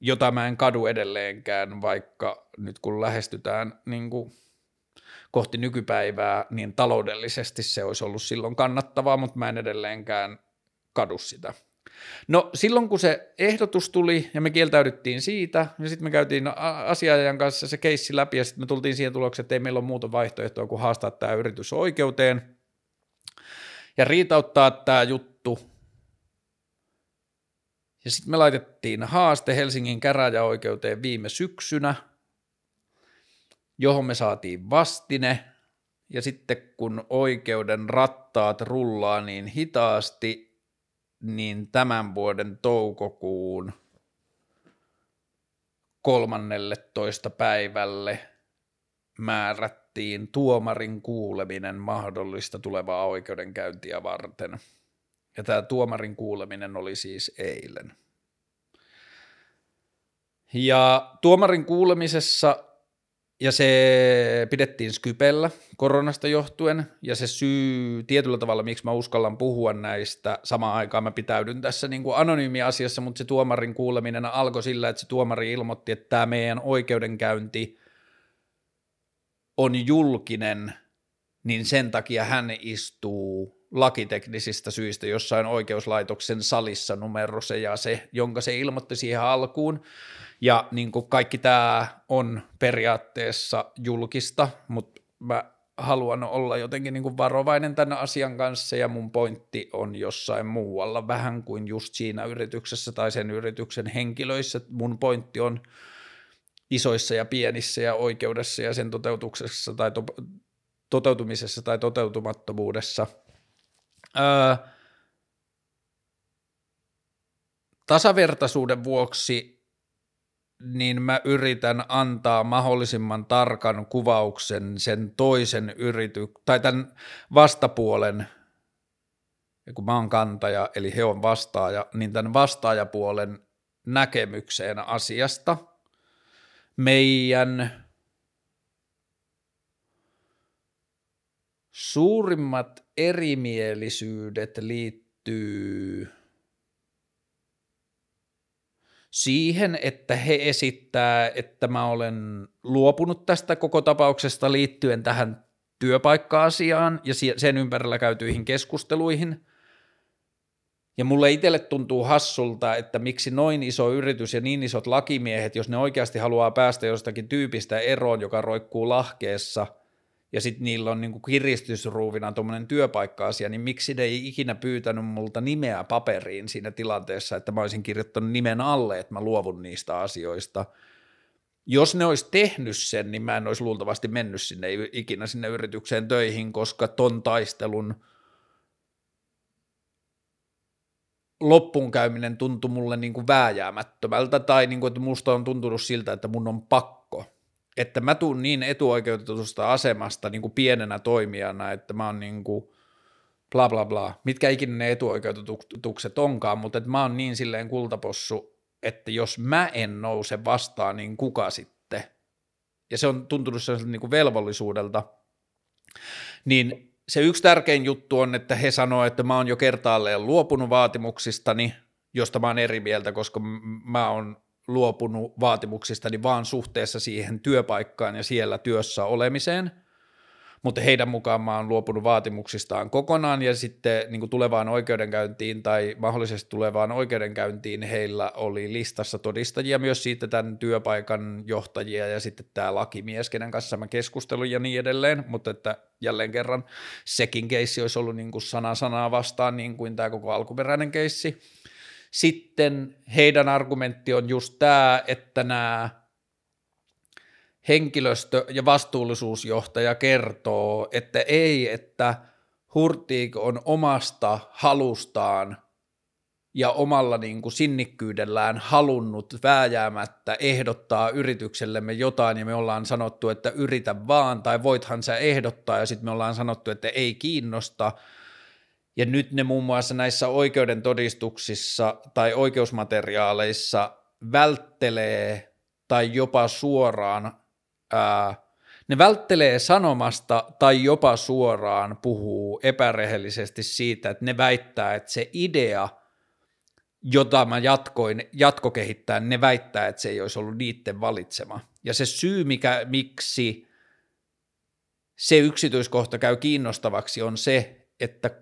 jota mä en kadu edelleenkään, vaikka nyt kun lähestytään niin kuin kohti nykypäivää, niin taloudellisesti se olisi ollut silloin kannattavaa, mutta mä en edelleenkään kadu sitä. No silloin kun se ehdotus tuli ja me kieltäydyttiin siitä, ja sitten me käytiin asiajan kanssa se keissi läpi ja sitten me tultiin siihen tulokseen, että ei meillä ole muuta vaihtoehtoa kuin haastaa tämä yritys oikeuteen ja riitauttaa tämä juttu ja sitten me laitettiin haaste Helsingin käräjäoikeuteen viime syksynä, johon me saatiin vastine. Ja sitten kun oikeuden rattaat rullaa niin hitaasti, niin tämän vuoden toukokuun kolmannelle toista päivälle määrättiin tuomarin kuuleminen mahdollista tulevaa oikeudenkäyntiä varten – ja tämä tuomarin kuuleminen oli siis eilen. Ja tuomarin kuulemisessa, ja se pidettiin Skypellä koronasta johtuen, ja se syy tietyllä tavalla, miksi mä uskallan puhua näistä, samaan aikaan mä pitäydyn tässä niin kuin anonyymi-asiassa, mutta se tuomarin kuuleminen alkoi sillä, että se tuomari ilmoitti, että tämä meidän oikeudenkäynti on julkinen, niin sen takia hän istuu lakiteknisistä syistä jossain oikeuslaitoksen salissa numero se ja se, jonka se ilmoitti siihen alkuun. Ja niin kuin kaikki tämä on periaatteessa julkista, mutta mä haluan olla jotenkin niin kuin varovainen tämän asian kanssa ja mun pointti on jossain muualla vähän kuin just siinä yrityksessä tai sen yrityksen henkilöissä. Mun pointti on isoissa ja pienissä ja oikeudessa ja sen toteutuksessa tai to, toteutumisessa tai toteutumattomuudessa. Öö, tasavertaisuuden vuoksi niin mä yritän antaa mahdollisimman tarkan kuvauksen sen toisen yrity tai tämän vastapuolen, kun mä oon kantaja, eli he on vastaaja, niin tämän vastaajapuolen näkemykseen asiasta. Meidän suurimmat erimielisyydet liittyy siihen, että he esittää, että mä olen luopunut tästä koko tapauksesta liittyen tähän työpaikka-asiaan ja sen ympärillä käytyihin keskusteluihin. Ja mulle itselle tuntuu hassulta, että miksi noin iso yritys ja niin isot lakimiehet, jos ne oikeasti haluaa päästä jostakin tyypistä eroon, joka roikkuu lahkeessa – ja sitten niillä on niinku kiristysruuvina tuommoinen työpaikka-asia, niin miksi ne ei ikinä pyytänyt multa nimeä paperiin siinä tilanteessa, että mä olisin kirjoittanut nimen alle, että mä luovun niistä asioista. Jos ne olisi tehnyt sen, niin mä en olisi luultavasti mennyt sinne ikinä sinne yritykseen töihin, koska ton taistelun loppuun käyminen tuntui mulle niin kuin vääjäämättömältä, tai niin kuin, että musta on tuntunut siltä, että mun on pakko että mä tuun niin etuoikeutetusta asemasta niin kuin pienenä toimijana, että mä oon niin kuin bla bla bla, mitkä ikinä ne etuoikeutetukset onkaan, mutta että mä oon niin silleen kultapossu, että jos mä en nouse vastaan, niin kuka sitten? Ja se on tuntunut sellaiselta niin kuin velvollisuudelta. Niin se yksi tärkein juttu on, että he sanoo, että mä oon jo kertaalleen luopunut vaatimuksistani, josta mä oon eri mieltä, koska mä oon luopunut vaatimuksistani vaan suhteessa siihen työpaikkaan ja siellä työssä olemiseen, mutta heidän mukaan mä oon luopunut vaatimuksistaan kokonaan ja sitten niin tulevaan oikeudenkäyntiin tai mahdollisesti tulevaan oikeudenkäyntiin heillä oli listassa todistajia myös siitä tämän työpaikan johtajia ja sitten tämä lakimies, kenen kanssa mä keskustelun ja niin edelleen, mutta että jälleen kerran sekin keissi olisi ollut niin sana sanaa vastaan niin kuin tämä koko alkuperäinen keissi. Sitten heidän argumentti on just tämä, että nämä henkilöstö- ja vastuullisuusjohtaja kertoo, että ei, että Hurtig on omasta halustaan ja omalla niin kuin sinnikkyydellään halunnut vääjäämättä ehdottaa yrityksellemme jotain ja me ollaan sanottu, että yritä vaan tai voithan sä ehdottaa ja sitten me ollaan sanottu, että ei kiinnosta – ja nyt ne muun muassa näissä oikeuden todistuksissa tai oikeusmateriaaleissa välttelee tai jopa suoraan, ää, ne välttelee sanomasta tai jopa suoraan puhuu epärehellisesti siitä, että ne väittää, että se idea, jota mä jatkoin, jatkokehittää, ne väittää, että se ei olisi ollut niiden valitsema. Ja se syy, mikä, miksi se yksityiskohta käy kiinnostavaksi, on se, että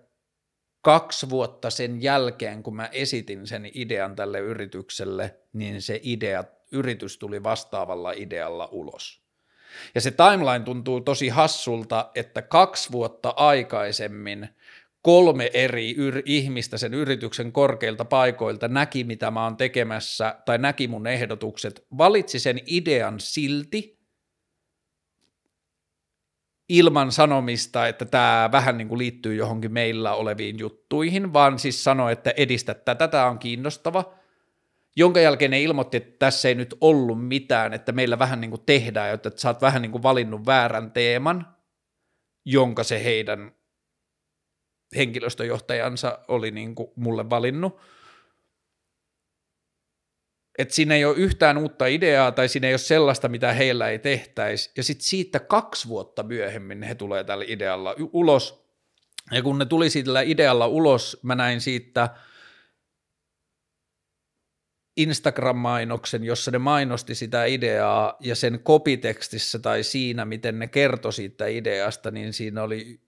kaksi vuotta sen jälkeen, kun mä esitin sen idean tälle yritykselle, niin se idea, yritys tuli vastaavalla idealla ulos. Ja se timeline tuntuu tosi hassulta, että kaksi vuotta aikaisemmin kolme eri yr- ihmistä sen yrityksen korkeilta paikoilta näki, mitä mä oon tekemässä, tai näki mun ehdotukset, valitsi sen idean silti, ilman sanomista, että tämä vähän niin kuin liittyy johonkin meillä oleviin juttuihin, vaan siis sanoi, että edistä tätä, tämä on kiinnostava, jonka jälkeen ne ilmoitti, että tässä ei nyt ollut mitään, että meillä vähän niin kuin tehdään, että sä oot vähän niin kuin valinnut väärän teeman, jonka se heidän henkilöstöjohtajansa oli niin kuin mulle valinnut. Että siinä ei ole yhtään uutta ideaa tai siinä ei ole sellaista, mitä heillä ei tehtäisi. Ja sitten siitä kaksi vuotta myöhemmin he tulee tällä idealla ulos. Ja kun ne tuli sillä idealla ulos, mä näin siitä Instagram-mainoksen, jossa ne mainosti sitä ideaa ja sen kopitekstissä tai siinä, miten ne kertoi siitä ideasta, niin siinä oli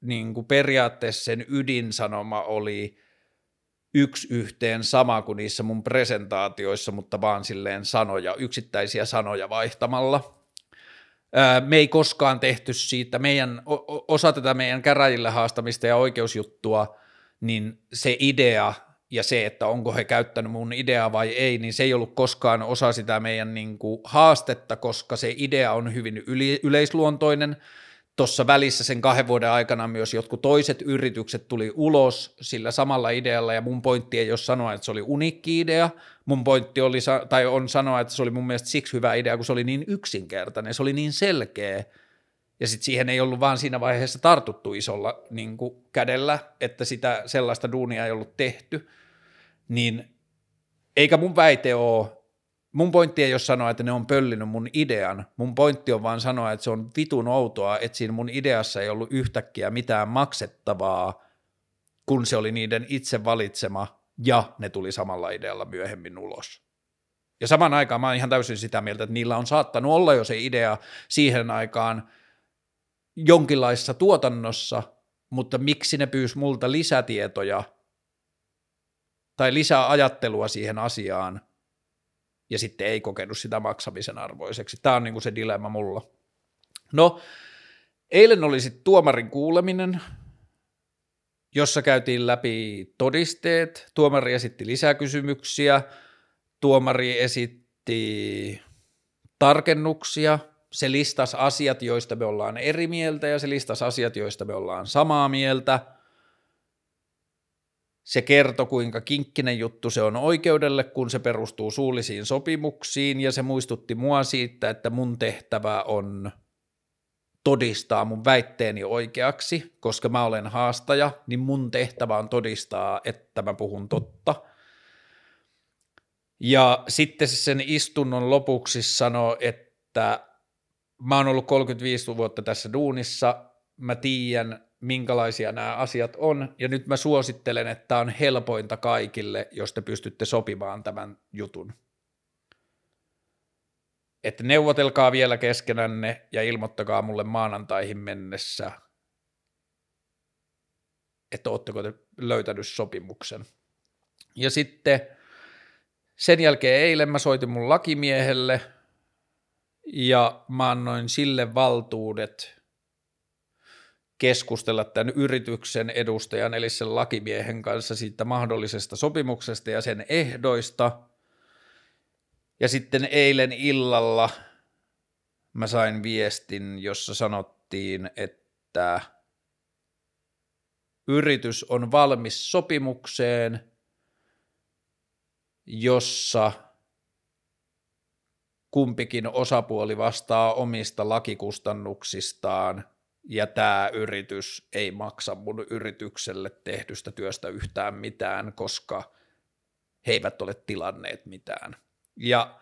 niin kuin periaatteessa sen ydinsanoma oli yksi yhteen sama kuin niissä mun presentaatioissa, mutta vaan silleen sanoja, yksittäisiä sanoja vaihtamalla. Me ei koskaan tehty siitä, meidän, osa tätä meidän käräjille haastamista ja oikeusjuttua, niin se idea ja se, että onko he käyttänyt mun ideaa vai ei, niin se ei ollut koskaan osa sitä meidän niin kuin haastetta, koska se idea on hyvin yli, yleisluontoinen, tuossa välissä sen kahden vuoden aikana myös jotkut toiset yritykset tuli ulos sillä samalla idealla, ja mun pointti ei ole sanoa, että se oli unikki idea, mun pointti oli, tai on sanoa, että se oli mun mielestä siksi hyvä idea, kun se oli niin yksinkertainen, se oli niin selkeä, ja sitten siihen ei ollut vaan siinä vaiheessa tartuttu isolla niin kädellä, että sitä sellaista duunia ei ollut tehty, niin eikä mun väite ole, mun pointti ei ole sanoa, että ne on pöllinyt mun idean, mun pointti on vaan sanoa, että se on vitun outoa, että siinä mun ideassa ei ollut yhtäkkiä mitään maksettavaa, kun se oli niiden itse valitsema ja ne tuli samalla idealla myöhemmin ulos. Ja saman aikaan mä oon ihan täysin sitä mieltä, että niillä on saattanut olla jo se idea siihen aikaan jonkinlaisessa tuotannossa, mutta miksi ne pyysi multa lisätietoja tai lisää ajattelua siihen asiaan – ja sitten ei kokenut sitä maksamisen arvoiseksi. Tämä on niin kuin se dilemma mulla. No, eilen oli sitten tuomarin kuuleminen, jossa käytiin läpi todisteet, tuomari esitti lisäkysymyksiä, tuomari esitti tarkennuksia, se listasi asiat, joista me ollaan eri mieltä ja se listasi asiat, joista me ollaan samaa mieltä – se kertoi, kuinka kinkkinen juttu se on oikeudelle, kun se perustuu suullisiin sopimuksiin, ja se muistutti mua siitä, että mun tehtävä on todistaa mun väitteeni oikeaksi, koska mä olen haastaja, niin mun tehtävä on todistaa, että mä puhun totta. Ja sitten se sen istunnon lopuksi sanoi, että mä oon ollut 35 vuotta tässä duunissa, mä tiedän, minkälaisia nämä asiat on, ja nyt mä suosittelen, että tämä on helpointa kaikille, jos te pystytte sopimaan tämän jutun. Että neuvotelkaa vielä keskenänne ja ilmoittakaa mulle maanantaihin mennessä, että ootteko te löytänyt sopimuksen. Ja sitten sen jälkeen eilen mä soitin mun lakimiehelle ja mä annoin sille valtuudet – keskustella tämän yrityksen edustajan, eli sen lakimiehen kanssa siitä mahdollisesta sopimuksesta ja sen ehdoista. Ja sitten eilen illalla mä sain viestin, jossa sanottiin, että yritys on valmis sopimukseen, jossa kumpikin osapuoli vastaa omista lakikustannuksistaan ja tämä yritys ei maksa mun yritykselle tehdystä työstä yhtään mitään, koska he eivät ole tilanneet mitään. Ja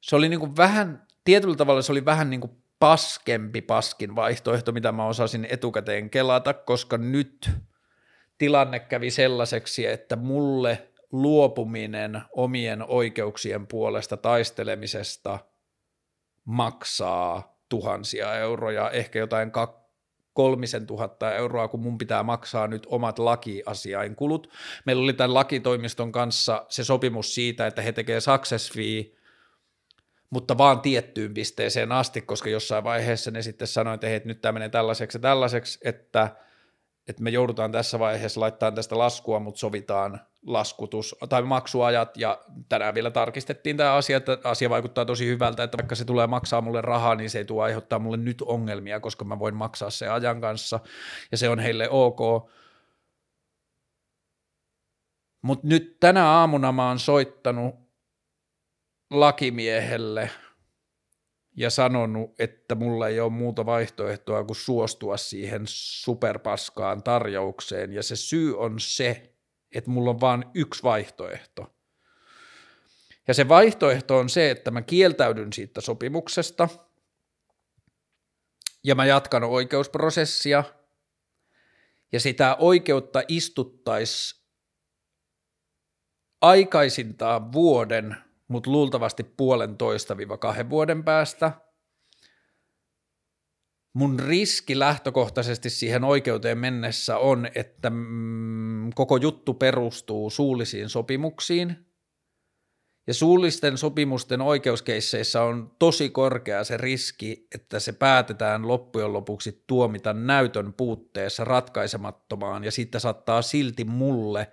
se oli niin kuin vähän, tietyllä tavalla se oli vähän niin kuin paskempi paskin vaihtoehto, mitä mä osasin etukäteen kelata, koska nyt tilanne kävi sellaiseksi, että mulle luopuminen omien oikeuksien puolesta taistelemisesta – maksaa tuhansia euroja, ehkä jotain kolmisen tuhatta euroa, kun mun pitää maksaa nyt omat lakiasiainkulut. Meillä oli tämän lakitoimiston kanssa se sopimus siitä, että he tekee success fee, mutta vaan tiettyyn pisteeseen asti, koska jossain vaiheessa ne sitten sanoi, että hei, nyt tämä menee tällaiseksi ja tällaiseksi, että – että me joudutaan tässä vaiheessa laittamaan tästä laskua, mutta sovitaan laskutus tai maksuajat ja tänään vielä tarkistettiin tämä asia, että asia vaikuttaa tosi hyvältä, että vaikka se tulee maksaa mulle rahaa, niin se ei tule aiheuttaa mulle nyt ongelmia, koska mä voin maksaa se ajan kanssa ja se on heille ok. Mutta nyt tänä aamuna mä oon soittanut lakimiehelle – ja sanonut, että mulla ei ole muuta vaihtoehtoa kuin suostua siihen superpaskaan tarjoukseen. Ja se syy on se, että mulla on vain yksi vaihtoehto. Ja se vaihtoehto on se, että mä kieltäydyn siitä sopimuksesta ja mä jatkan oikeusprosessia ja sitä oikeutta istuttaisi aikaisintaan vuoden, mutta luultavasti puolentoista viiva kahden vuoden päästä – mun riski lähtökohtaisesti siihen oikeuteen mennessä on, että mm, koko juttu perustuu suullisiin sopimuksiin, ja suullisten sopimusten oikeuskeisseissä on tosi korkea se riski, että se päätetään loppujen lopuksi tuomita näytön puutteessa ratkaisemattomaan, ja sitten saattaa silti mulle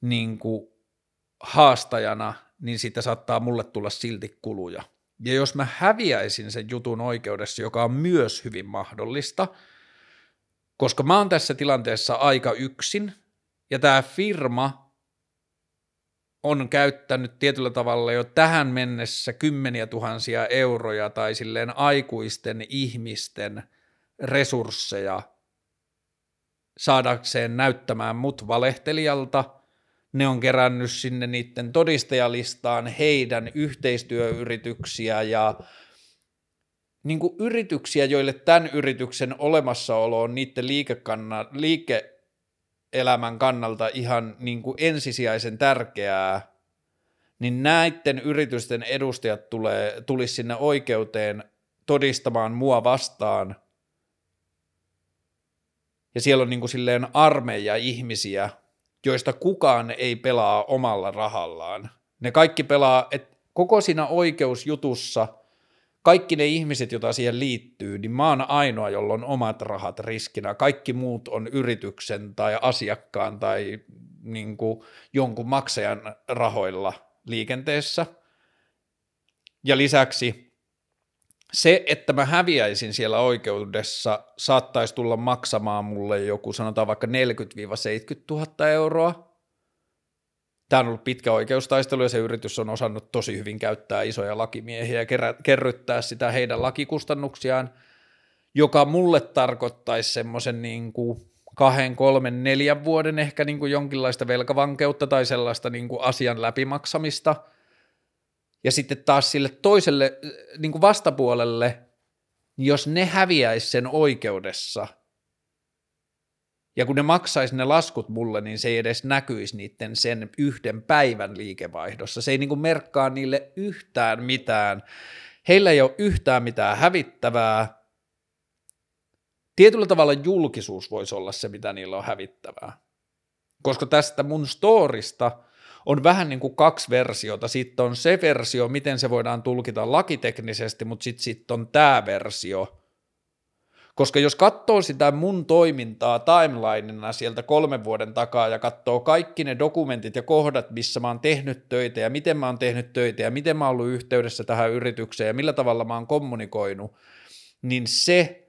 niin kuin haastajana, niin siitä saattaa mulle tulla silti kuluja. Ja jos mä häviäisin sen jutun oikeudessa, joka on myös hyvin mahdollista, koska mä oon tässä tilanteessa aika yksin, ja tämä firma on käyttänyt tietyllä tavalla jo tähän mennessä kymmeniä tuhansia euroja tai silleen aikuisten ihmisten resursseja saadakseen näyttämään mut valehtelijalta – ne on kerännyt sinne niiden todistajalistaan heidän yhteistyöyrityksiä ja niin kuin yrityksiä, joille tämän yrityksen olemassaolo on niiden liikekanna, liike-elämän kannalta ihan niin kuin ensisijaisen tärkeää, niin näiden yritysten edustajat tulee, tulisi sinne oikeuteen todistamaan mua vastaan. Ja siellä on niin kuin silleen armeija ihmisiä, joista kukaan ei pelaa omalla rahallaan. Ne kaikki pelaa, että koko siinä oikeusjutussa kaikki ne ihmiset, joita siihen liittyy, niin mä oon ainoa, jolla on omat rahat riskinä. Kaikki muut on yrityksen tai asiakkaan tai niin kuin jonkun maksajan rahoilla liikenteessä. Ja lisäksi se, että mä häviäisin siellä oikeudessa, saattaisi tulla maksamaan mulle joku, sanotaan vaikka 40-70 000 euroa. Tämä on ollut pitkä oikeustaistelu ja se yritys on osannut tosi hyvin käyttää isoja lakimiehiä ja kerä, kerryttää sitä heidän lakikustannuksiaan, joka mulle tarkoittaisi semmoisen niin kuin kahden, kolmen, neljän vuoden ehkä niin kuin jonkinlaista velkavankeutta tai sellaista niin kuin asian läpimaksamista – ja sitten taas sille toiselle niin kuin vastapuolelle, jos ne häviäisi sen oikeudessa, ja kun ne maksaisi ne laskut mulle, niin se ei edes näkyisi niiden sen yhden päivän liikevaihdossa. Se ei niin kuin merkkaa niille yhtään mitään. Heillä ei ole yhtään mitään hävittävää. Tietyllä tavalla julkisuus voisi olla se, mitä niillä on hävittävää. Koska tästä mun storista – on vähän niin kuin kaksi versiota. Sitten on se versio, miten se voidaan tulkita lakiteknisesti, mutta sitten sit on tämä versio. Koska jos katsoo sitä mun toimintaa timelineina sieltä kolmen vuoden takaa ja katsoo kaikki ne dokumentit ja kohdat, missä mä oon tehnyt töitä ja miten mä oon tehnyt töitä ja miten mä oon ollut yhteydessä tähän yritykseen ja millä tavalla mä oon kommunikoinut, niin se,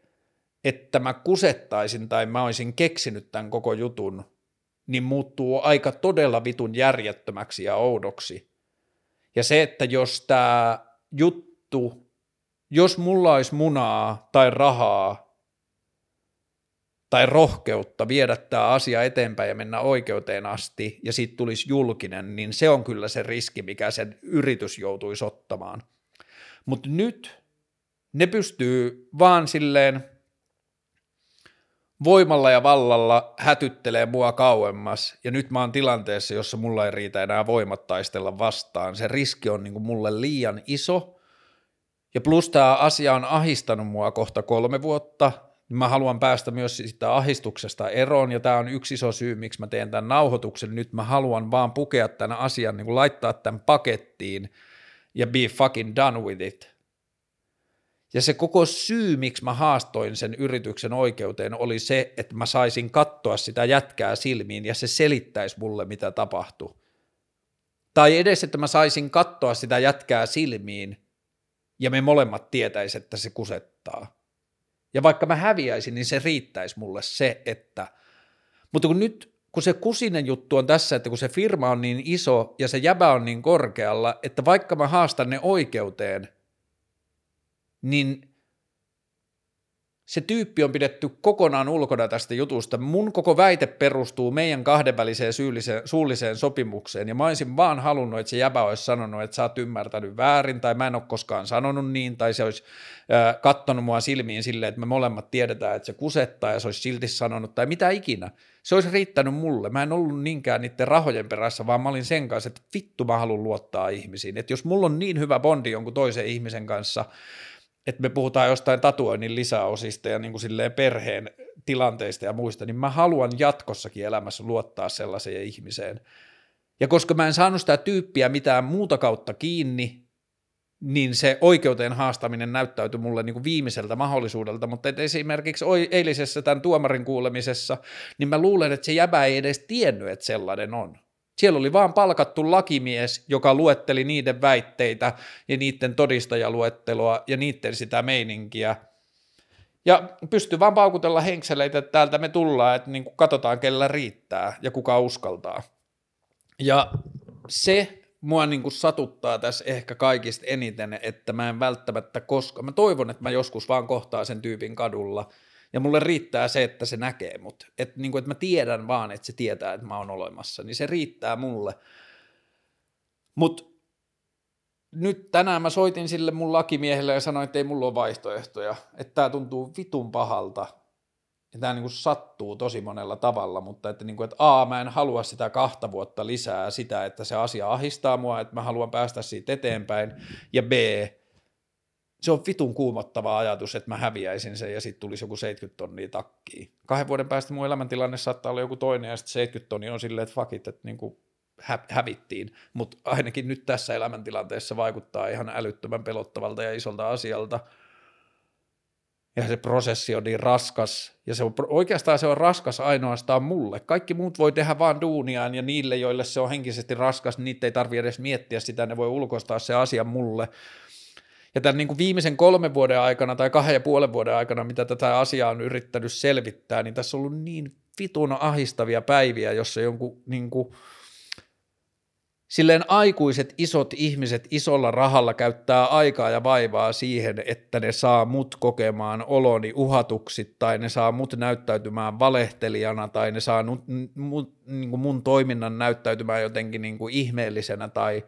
että mä kusettaisin tai mä olisin keksinyt tämän koko jutun, niin muuttuu aika todella vitun järjettömäksi ja oudoksi. Ja se, että jos tämä juttu, jos mulla olisi munaa tai rahaa tai rohkeutta viedä tämä asia eteenpäin ja mennä oikeuteen asti ja siitä tulisi julkinen, niin se on kyllä se riski, mikä sen yritys joutuisi ottamaan. Mutta nyt ne pystyy vaan silleen – voimalla ja vallalla hätyttelee mua kauemmas, ja nyt mä oon tilanteessa, jossa mulla ei riitä enää voimat taistella vastaan. Se riski on niin kuin mulle liian iso, ja plus tämä asia on ahistanut mua kohta kolme vuotta, mä haluan päästä myös sitä ahistuksesta eroon, ja tämä on yksi iso syy, miksi mä teen tämän nauhoituksen. Nyt mä haluan vaan pukea tämän asian, niin kuin laittaa tämän pakettiin ja be fucking done with it. Ja se koko syy, miksi mä haastoin sen yrityksen oikeuteen, oli se, että mä saisin katsoa sitä jätkää silmiin ja se selittäisi mulle, mitä tapahtui. Tai edes, että mä saisin katsoa sitä jätkää silmiin ja me molemmat tietäisi, että se kusettaa. Ja vaikka mä häviäisin, niin se riittäisi mulle se, että... Mutta kun nyt, kun se kusinen juttu on tässä, että kun se firma on niin iso ja se jäbä on niin korkealla, että vaikka mä haastan ne oikeuteen – niin se tyyppi on pidetty kokonaan ulkona tästä jutusta. Mun koko väite perustuu meidän kahdenväliseen syylliseen, suulliseen sopimukseen, ja mä olisin vaan halunnut, että se jäbä olisi sanonut, että sä oot ymmärtänyt väärin, tai mä en ole koskaan sanonut niin, tai se olisi äh, kattonut mua silmiin silleen, että me molemmat tiedetään, että se kusettaa, ja se olisi silti sanonut, tai mitä ikinä. Se olisi riittänyt mulle. Mä en ollut niinkään niiden rahojen perässä, vaan mä olin sen kanssa, että vittu mä haluan luottaa ihmisiin. Että jos mulla on niin hyvä bondi jonkun toisen ihmisen kanssa, että me puhutaan jostain tatuoinnin lisäosista ja niin kuin silleen perheen tilanteista ja muista, niin mä haluan jatkossakin elämässä luottaa sellaiseen ihmiseen. Ja koska mä en saanut sitä tyyppiä mitään muuta kautta kiinni, niin se oikeuteen haastaminen näyttäytyi mulle niin kuin viimeiseltä mahdollisuudelta, mutta et esimerkiksi eilisessä tämän tuomarin kuulemisessa, niin mä luulen, että se jäbä ei edes tiennyt, että sellainen on. Siellä oli vaan palkattu lakimies, joka luetteli niiden väitteitä ja niiden todistajaluetteloa ja niiden sitä meininkiä. Ja pystyi vaan paukutella henkseleitä, että täältä me tullaan, että niin kuin katsotaan, kellä riittää ja kuka uskaltaa. Ja se mua niin kuin satuttaa tässä ehkä kaikista eniten, että mä en välttämättä koskaan, mä toivon, että mä joskus vaan kohtaan sen tyypin kadulla – ja mulle riittää se, että se näkee mut. Että niin että mä tiedän vaan, että se tietää, että mä oon olemassa, niin se riittää mulle. Mutta nyt tänään mä soitin sille mun lakimiehelle ja sanoin, että ei mulla ole vaihtoehtoja, että tämä tuntuu vitun pahalta. Ja tämä niin sattuu tosi monella tavalla, mutta että, niin kuin, että A, mä en halua sitä kahta vuotta lisää sitä, että se asia ahistaa mua, että mä haluan päästä siitä eteenpäin, ja B, se on vitun kuumottava ajatus, että mä häviäisin sen ja sitten tulisi joku 70 tonnia takkiin. Kahden vuoden päästä mun elämäntilanne saattaa olla joku toinen ja sitten 70 tonnia on silleen, että fuck it, että niinku hä- hävittiin. Mutta ainakin nyt tässä elämäntilanteessa vaikuttaa ihan älyttömän pelottavalta ja isolta asialta. Ja se prosessi on niin raskas, ja se on, oikeastaan se on raskas ainoastaan mulle. Kaikki muut voi tehdä vaan duuniaan, ja niille, joille se on henkisesti raskas, niin niitä ei tarvitse edes miettiä sitä, ne voi ulkoistaa se asia mulle ja tämän niin kuin viimeisen kolmen vuoden aikana tai kahden ja puolen vuoden aikana, mitä tätä asiaa on yrittänyt selvittää, niin tässä on ollut niin vitun ahistavia päiviä, jossa jonkun niin kuin, silleen aikuiset isot ihmiset isolla rahalla käyttää aikaa ja vaivaa siihen, että ne saa mut kokemaan oloni uhatuksi tai ne saa mut näyttäytymään valehtelijana tai ne saa mut, mut, niin kuin mun toiminnan näyttäytymään jotenkin niin kuin ihmeellisenä tai –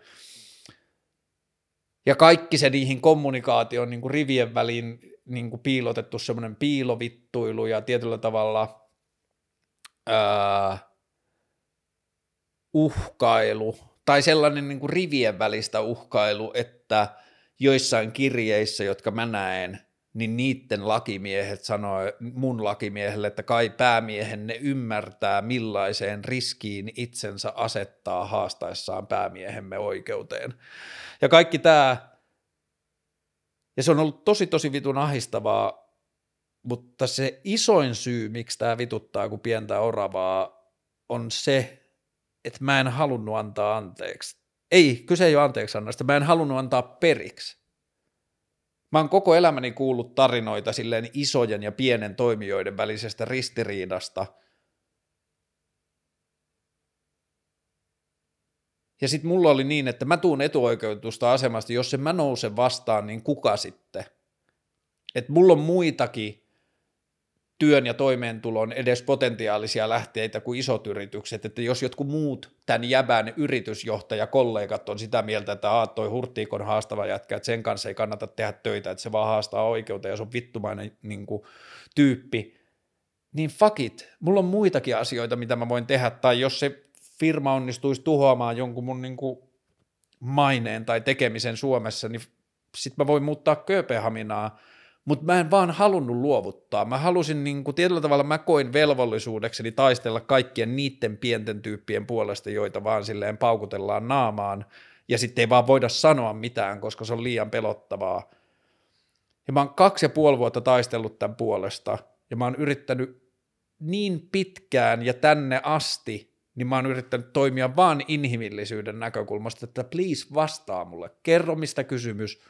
ja kaikki se niihin kommunikaation niin kuin rivien väliin niin kuin piilotettu semmoinen piilovittuilu ja tietyllä tavalla ää, uhkailu tai sellainen niin kuin rivien välistä uhkailu, että joissain kirjeissä, jotka mä näen, niin niiden lakimiehet sanoi mun lakimiehelle, että kai päämiehenne ymmärtää, millaiseen riskiin itsensä asettaa haastaessaan päämiehemme oikeuteen. Ja kaikki tämä, ja se on ollut tosi tosi vitun ahistavaa, mutta se isoin syy, miksi tämä vituttaa kuin pientä oravaa, on se, että mä en halunnut antaa anteeksi. Ei, kyse ei ole anteeksi annosta, mä en halunnut antaa periksi. Mä oon koko elämäni kuullut tarinoita silleen isojen ja pienen toimijoiden välisestä ristiriidasta – Ja sitten mulla oli niin, että mä tuun etuoikeutusta asemasta, jos en mä nouse vastaan, niin kuka sitten? Että mulla on muitakin työn ja toimeentulon edes potentiaalisia lähteitä kuin isot yritykset, että jos jotkut muut tämän jäbän yritysjohtajakollegat on sitä mieltä, että Aat toi Hurtiikon haastava jätkä, että sen kanssa ei kannata tehdä töitä, että se vaan haastaa oikeuteen ja se on vittumainen niin kuin, tyyppi, niin fuck it, mulla on muitakin asioita, mitä mä voin tehdä, tai jos se firma onnistuisi tuhoamaan jonkun mun niin kuin maineen tai tekemisen Suomessa, niin sitten mä voin muuttaa Kööpenhaminaa, mutta mä en vaan halunnut luovuttaa. Mä halusin, niin kuin, tietyllä tavalla mä koin velvollisuudekseni taistella kaikkien niiden pienten tyyppien puolesta, joita vaan silleen paukutellaan naamaan, ja sitten ei vaan voida sanoa mitään, koska se on liian pelottavaa. Ja mä oon kaksi ja puoli vuotta taistellut tämän puolesta, ja mä oon yrittänyt niin pitkään ja tänne asti niin mä oon yrittänyt toimia vaan inhimillisyyden näkökulmasta, että please vastaa mulle, kerro mistä kysymys,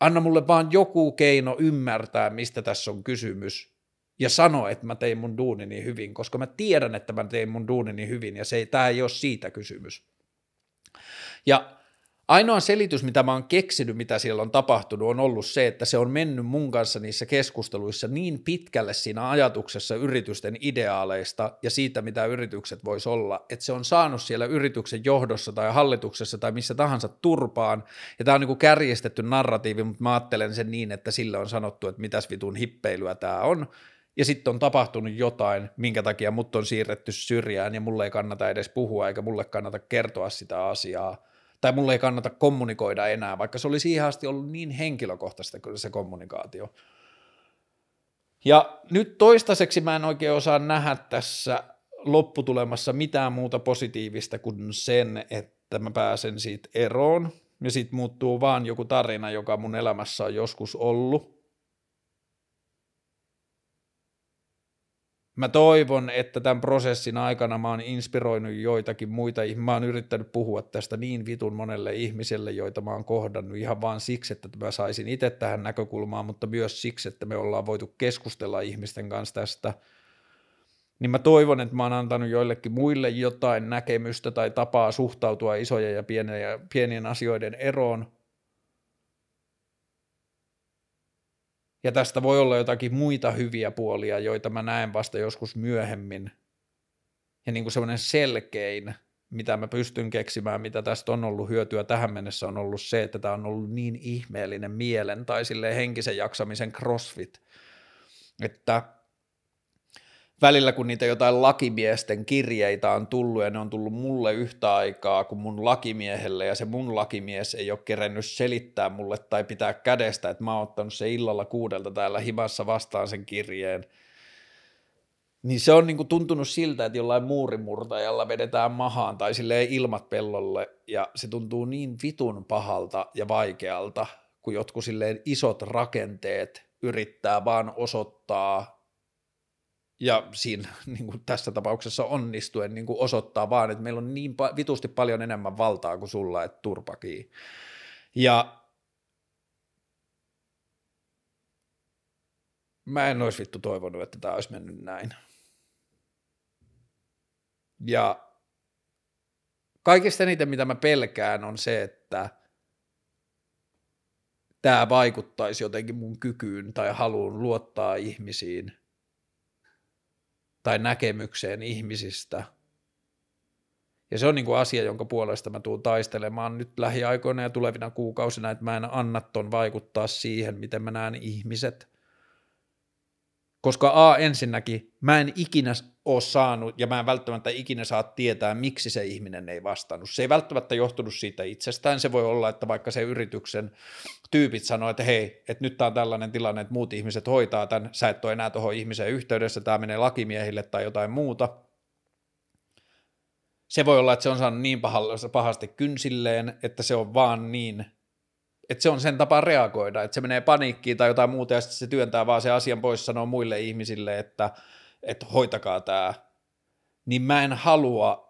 anna mulle vaan joku keino ymmärtää, mistä tässä on kysymys, ja sano, että mä tein mun duunini hyvin, koska mä tiedän, että mä tein mun duunini hyvin, ja se, tämä ei ole siitä kysymys. Ja Ainoa selitys, mitä mä oon keksinyt, mitä siellä on tapahtunut, on ollut se, että se on mennyt mun kanssa niissä keskusteluissa niin pitkälle siinä ajatuksessa yritysten ideaaleista ja siitä, mitä yritykset vois olla, että se on saanut siellä yrityksen johdossa tai hallituksessa tai missä tahansa turpaan, ja tämä on niin kuin kärjestetty narratiivi, mutta mä ajattelen sen niin, että sille on sanottu, että mitäs vitun hippeilyä tämä on, ja sitten on tapahtunut jotain, minkä takia mut on siirretty syrjään, ja mulle ei kannata edes puhua, eikä mulle kannata kertoa sitä asiaa, tai mulle ei kannata kommunikoida enää, vaikka se olisi ihan asti ollut niin henkilökohtaista se kommunikaatio. Ja nyt toistaiseksi mä en oikein osaa nähdä tässä lopputulemassa mitään muuta positiivista kuin sen, että mä pääsen siitä eroon, ja siitä muuttuu vaan joku tarina, joka mun elämässä on joskus ollut, Mä toivon, että tämän prosessin aikana mä oon inspiroinut joitakin muita, mä oon yrittänyt puhua tästä niin vitun monelle ihmiselle, joita mä oon kohdannut ihan vaan siksi, että mä saisin itse tähän näkökulmaan, mutta myös siksi, että me ollaan voitu keskustella ihmisten kanssa tästä. Niin mä toivon, että mä oon antanut joillekin muille jotain näkemystä tai tapaa suhtautua isojen ja pienien asioiden eroon, Ja tästä voi olla jotakin muita hyviä puolia, joita mä näen vasta joskus myöhemmin. Ja niin kuin semmoinen selkein, mitä mä pystyn keksimään, mitä tästä on ollut hyötyä tähän mennessä, on ollut se, että tämä on ollut niin ihmeellinen mielen tai henkisen jaksamisen crossfit, että välillä kun niitä jotain lakimiesten kirjeitä on tullut ja ne on tullut mulle yhtä aikaa kuin mun lakimiehelle ja se mun lakimies ei ole kerennyt selittää mulle tai pitää kädestä, että mä oon ottanut se illalla kuudelta täällä himassa vastaan sen kirjeen, niin se on niinku tuntunut siltä, että jollain muurimurtajalla vedetään mahaan tai silleen ilmat pellolle ja se tuntuu niin vitun pahalta ja vaikealta, kun jotkut silleen isot rakenteet yrittää vaan osoittaa ja siinä niin kuin tässä tapauksessa onnistuen niin kuin osoittaa vaan, että meillä on niin vitusti paljon enemmän valtaa kuin sulla, että turpakii. Ja mä en olisi vittu toivonut, että tämä olisi mennyt näin. Ja kaikista eniten, mitä mä pelkään, on se, että tämä vaikuttaisi jotenkin mun kykyyn tai haluun luottaa ihmisiin – tai näkemykseen ihmisistä. Ja se on niin kuin asia, jonka puolesta mä tuun taistelemaan nyt lähiaikoina ja tulevina kuukausina, että mä en anna ton vaikuttaa siihen, miten mä näen ihmiset. Koska A ensinnäkin, mä en ikinä ole saanut, ja mä en välttämättä ikinä saa tietää, miksi se ihminen ei vastannut. Se ei välttämättä johtunut siitä itsestään, se voi olla, että vaikka se yrityksen tyypit sanoo, että hei, että nyt tämä on tällainen tilanne, että muut ihmiset hoitaa tämän, sä et ole enää tuohon ihmiseen yhteydessä, tämä menee lakimiehille tai jotain muuta. Se voi olla, että se on saanut niin pahasti kynsilleen, että se on vaan niin, että se on sen tapa reagoida, että se menee paniikkiin tai jotain muuta ja sitten se työntää vaan se asian pois sanoo muille ihmisille, että, että hoitakaa tämä. Niin mä en halua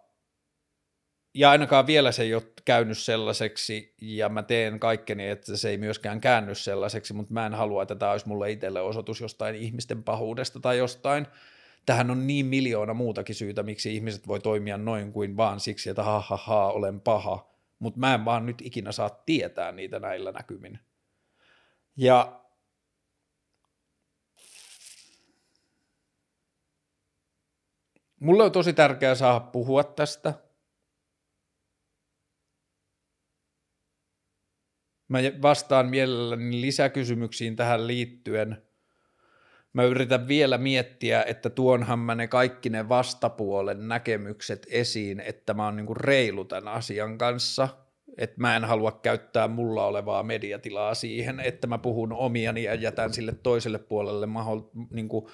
ja ainakaan vielä se ei ole käynyt sellaiseksi, ja mä teen kaikkeni, että se ei myöskään käänny sellaiseksi, mutta mä en halua, että tämä olisi mulle itselle osoitus jostain ihmisten pahuudesta tai jostain. Tähän on niin miljoona muutakin syytä, miksi ihmiset voi toimia noin kuin vaan siksi, että ha, ha, ha olen paha, mutta mä en vaan nyt ikinä saa tietää niitä näillä näkymin. Ja mulle on tosi tärkeää saada puhua tästä – Mä vastaan mielelläni lisäkysymyksiin tähän liittyen. Mä yritän vielä miettiä, että tuonhan mä ne kaikki ne vastapuolen näkemykset esiin, että mä oon niinku reilu tämän asian kanssa, että mä en halua käyttää mulla olevaa mediatilaa siihen, että mä puhun omiani ja jätän sille toiselle puolelle mahdoll- niinku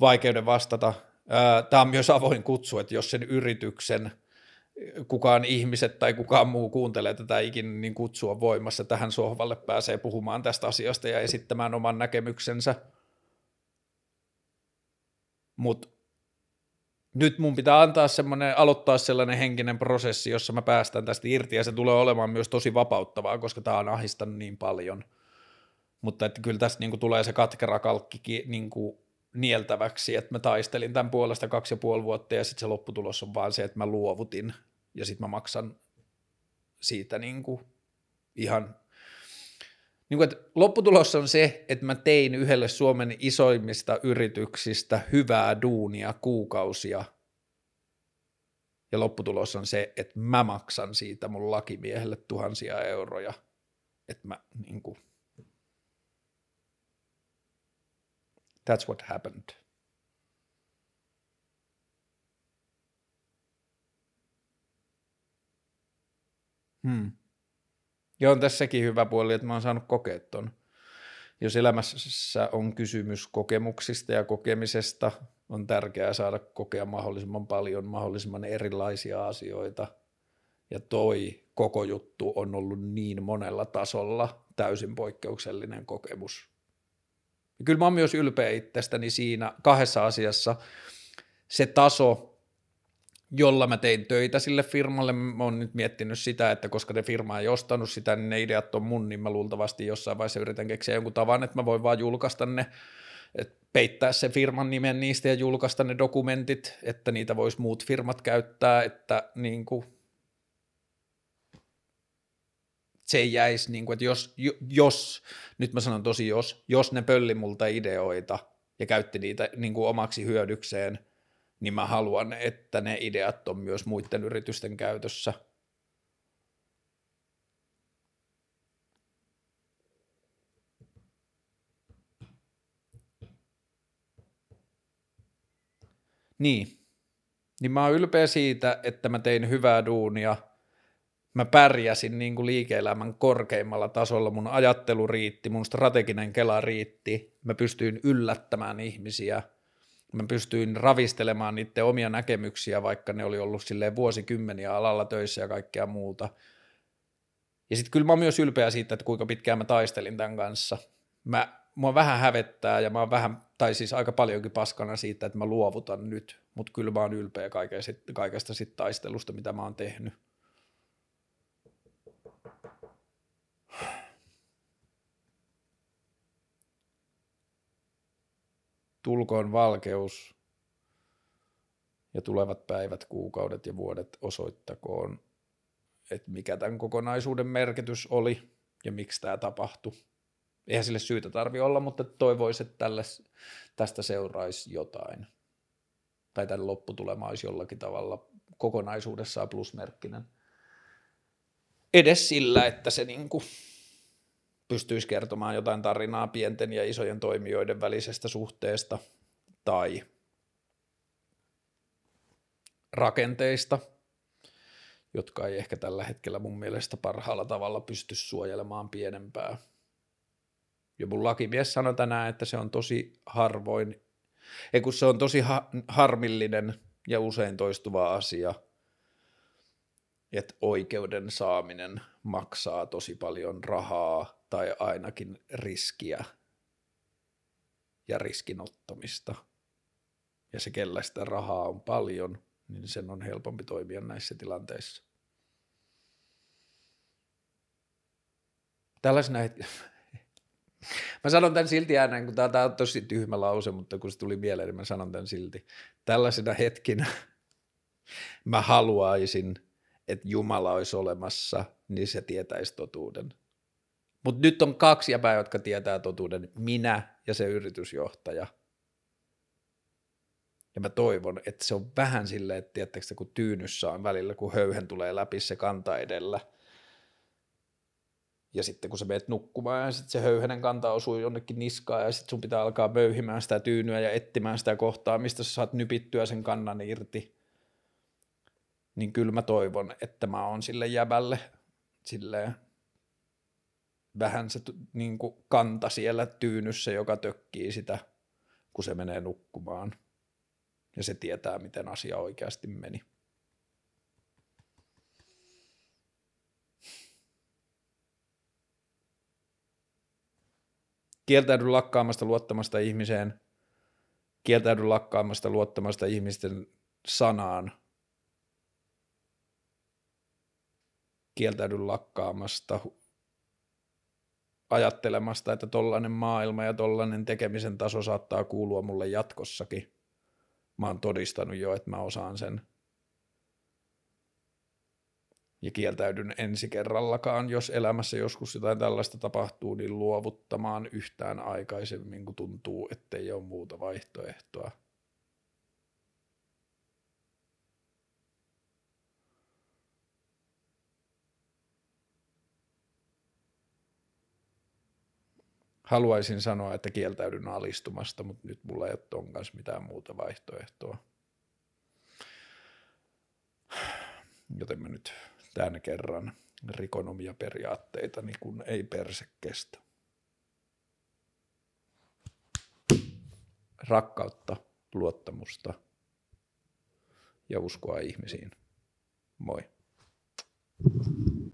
vaikeuden vastata. Tämä on myös avoin kutsu, että jos sen yrityksen – kukaan ihmiset tai kukaan muu kuuntelee tätä ikinä, niin kutsua voimassa tähän sohvalle pääsee puhumaan tästä asiasta ja esittämään oman näkemyksensä. Mutta nyt mun pitää antaa semmoinen, aloittaa sellainen henkinen prosessi, jossa mä päästän tästä irti ja se tulee olemaan myös tosi vapauttavaa, koska tämä on ahistanut niin paljon. Mutta että kyllä tästä niinku tulee se katkera kalkki niinku nieltäväksi, että mä taistelin tämän puolesta kaksi ja puoli vuotta ja sitten se lopputulos on vaan se, että mä luovutin ja sitten mä maksan siitä niin kuin ihan niin kuin, että lopputulos on se, että mä tein yhdelle Suomen isoimmista yrityksistä hyvää duunia kuukausia, ja lopputulos on se, että mä maksan siitä mun lakimiehelle tuhansia euroja, että mä niin kuin, that's what happened. Hmm. Ja on tässäkin hyvä puoli, että mä oon saanut kokea ton. Jos elämässä on kysymys kokemuksista ja kokemisesta, on tärkeää saada kokea mahdollisimman paljon, mahdollisimman erilaisia asioita. Ja toi koko juttu on ollut niin monella tasolla täysin poikkeuksellinen kokemus. Kyllä mä oon myös ylpeä itsestäni siinä kahdessa asiassa. Se taso, jolla mä tein töitä sille firmalle. Mä oon nyt miettinyt sitä, että koska ne firma ei ostanut sitä, niin ne ideat on mun, niin mä luultavasti jossain vaiheessa yritän keksiä jonkun tavan, että mä voin vaan julkaista ne, että peittää se firman nimen niistä ja julkaista ne dokumentit, että niitä vois muut firmat käyttää, että niin kuin se jäisi, niin kuin, että jos, jos, nyt mä sanon tosi jos, jos ne pölli multa ideoita ja käytti niitä niin kuin omaksi hyödykseen – niin mä haluan, että ne ideat on myös muiden yritysten käytössä. Niin. Niin mä oon ylpeä siitä, että mä tein hyvää duunia. Mä pärjäsin niin kuin liike-elämän korkeimmalla tasolla. Mun ajattelu riitti, mun strateginen kela riitti. Mä pystyin yllättämään ihmisiä – mä pystyin ravistelemaan niiden omia näkemyksiä, vaikka ne oli ollut silleen vuosikymmeniä alalla töissä ja kaikkea muuta. Ja sitten kyllä mä oon myös ylpeä siitä, että kuinka pitkään mä taistelin tämän kanssa. Mä, mua vähän hävettää ja mä oon vähän, tai siis aika paljonkin paskana siitä, että mä luovutan nyt, mutta kyllä mä oon ylpeä kaikesta, kaikesta sit taistelusta, mitä mä oon tehnyt. Tulkoon valkeus ja tulevat päivät, kuukaudet ja vuodet osoittakoon, että mikä tämän kokonaisuuden merkitys oli ja miksi tämä tapahtui. Eihän sille syytä tarvi olla, mutta toivoisi, että tälle, tästä seuraisi jotain. Tai tämän lopputulema olisi jollakin tavalla kokonaisuudessaan plusmerkkinen. Edes sillä, että se niin kuin pystyisi kertomaan jotain tarinaa pienten ja isojen toimijoiden välisestä suhteesta tai rakenteista, jotka ei ehkä tällä hetkellä mun mielestä parhaalla tavalla pysty suojelemaan pienempää. Ja mun lakimies sanoi tänään, että se on tosi harvoin, ei kun se on tosi ha- harmillinen ja usein toistuva asia, että oikeuden saaminen maksaa tosi paljon rahaa tai ainakin riskiä ja riskinottamista. Ja se, kellä sitä rahaa on paljon, niin sen on helpompi toimia näissä tilanteissa. Tällaisena Mä sanon tämän silti ääneen, kun tämä on tosi tyhmä lause, mutta kun se tuli mieleen, niin mä sanon tämän silti. Tällaisena hetkinä mä haluaisin, että Jumala olisi olemassa, niin se tietäisi totuuden. Mutta nyt on kaksi jäbää, jotka tietää totuuden, minä ja se yritysjohtaja. Ja mä toivon, että se on vähän silleen, että tiedättekö, kun tyynyssä on välillä, kun höyhen tulee läpi se kanta edellä. Ja sitten kun sä meet nukkumaan ja sitten se höyhenen kanta osuu jonnekin niskaan ja sitten sun pitää alkaa möyhimään sitä tyynyä ja etsimään sitä kohtaa, mistä sä saat nypittyä sen kannan irti. Niin kyllä mä toivon, että mä oon sille jäbälle silleen vähän se niin kuin kanta siellä tyynyssä, joka tökkii sitä, kun se menee nukkumaan. Ja se tietää, miten asia oikeasti meni. Kieltäydy lakkaamasta luottamasta ihmiseen. Kieltäydy lakkaamasta luottamasta ihmisten sanaan. Kieltäydy lakkaamasta ajattelemasta, että tollainen maailma ja tollainen tekemisen taso saattaa kuulua mulle jatkossakin. Mä oon todistanut jo, että mä osaan sen. ja kieltäydyn ensi kerrallakaan, jos elämässä joskus jotain tällaista tapahtuu, niin luovuttamaan yhtään aikaisemmin, kun tuntuu, ettei ole muuta vaihtoehtoa. Haluaisin sanoa, että kieltäydyn alistumasta, mutta nyt mulla ei ole ton kanssa mitään muuta vaihtoehtoa. Joten mä nyt tämän kerran rikonomia periaatteita, niin kun ei perse kestä. Rakkautta, luottamusta ja uskoa ihmisiin. Moi.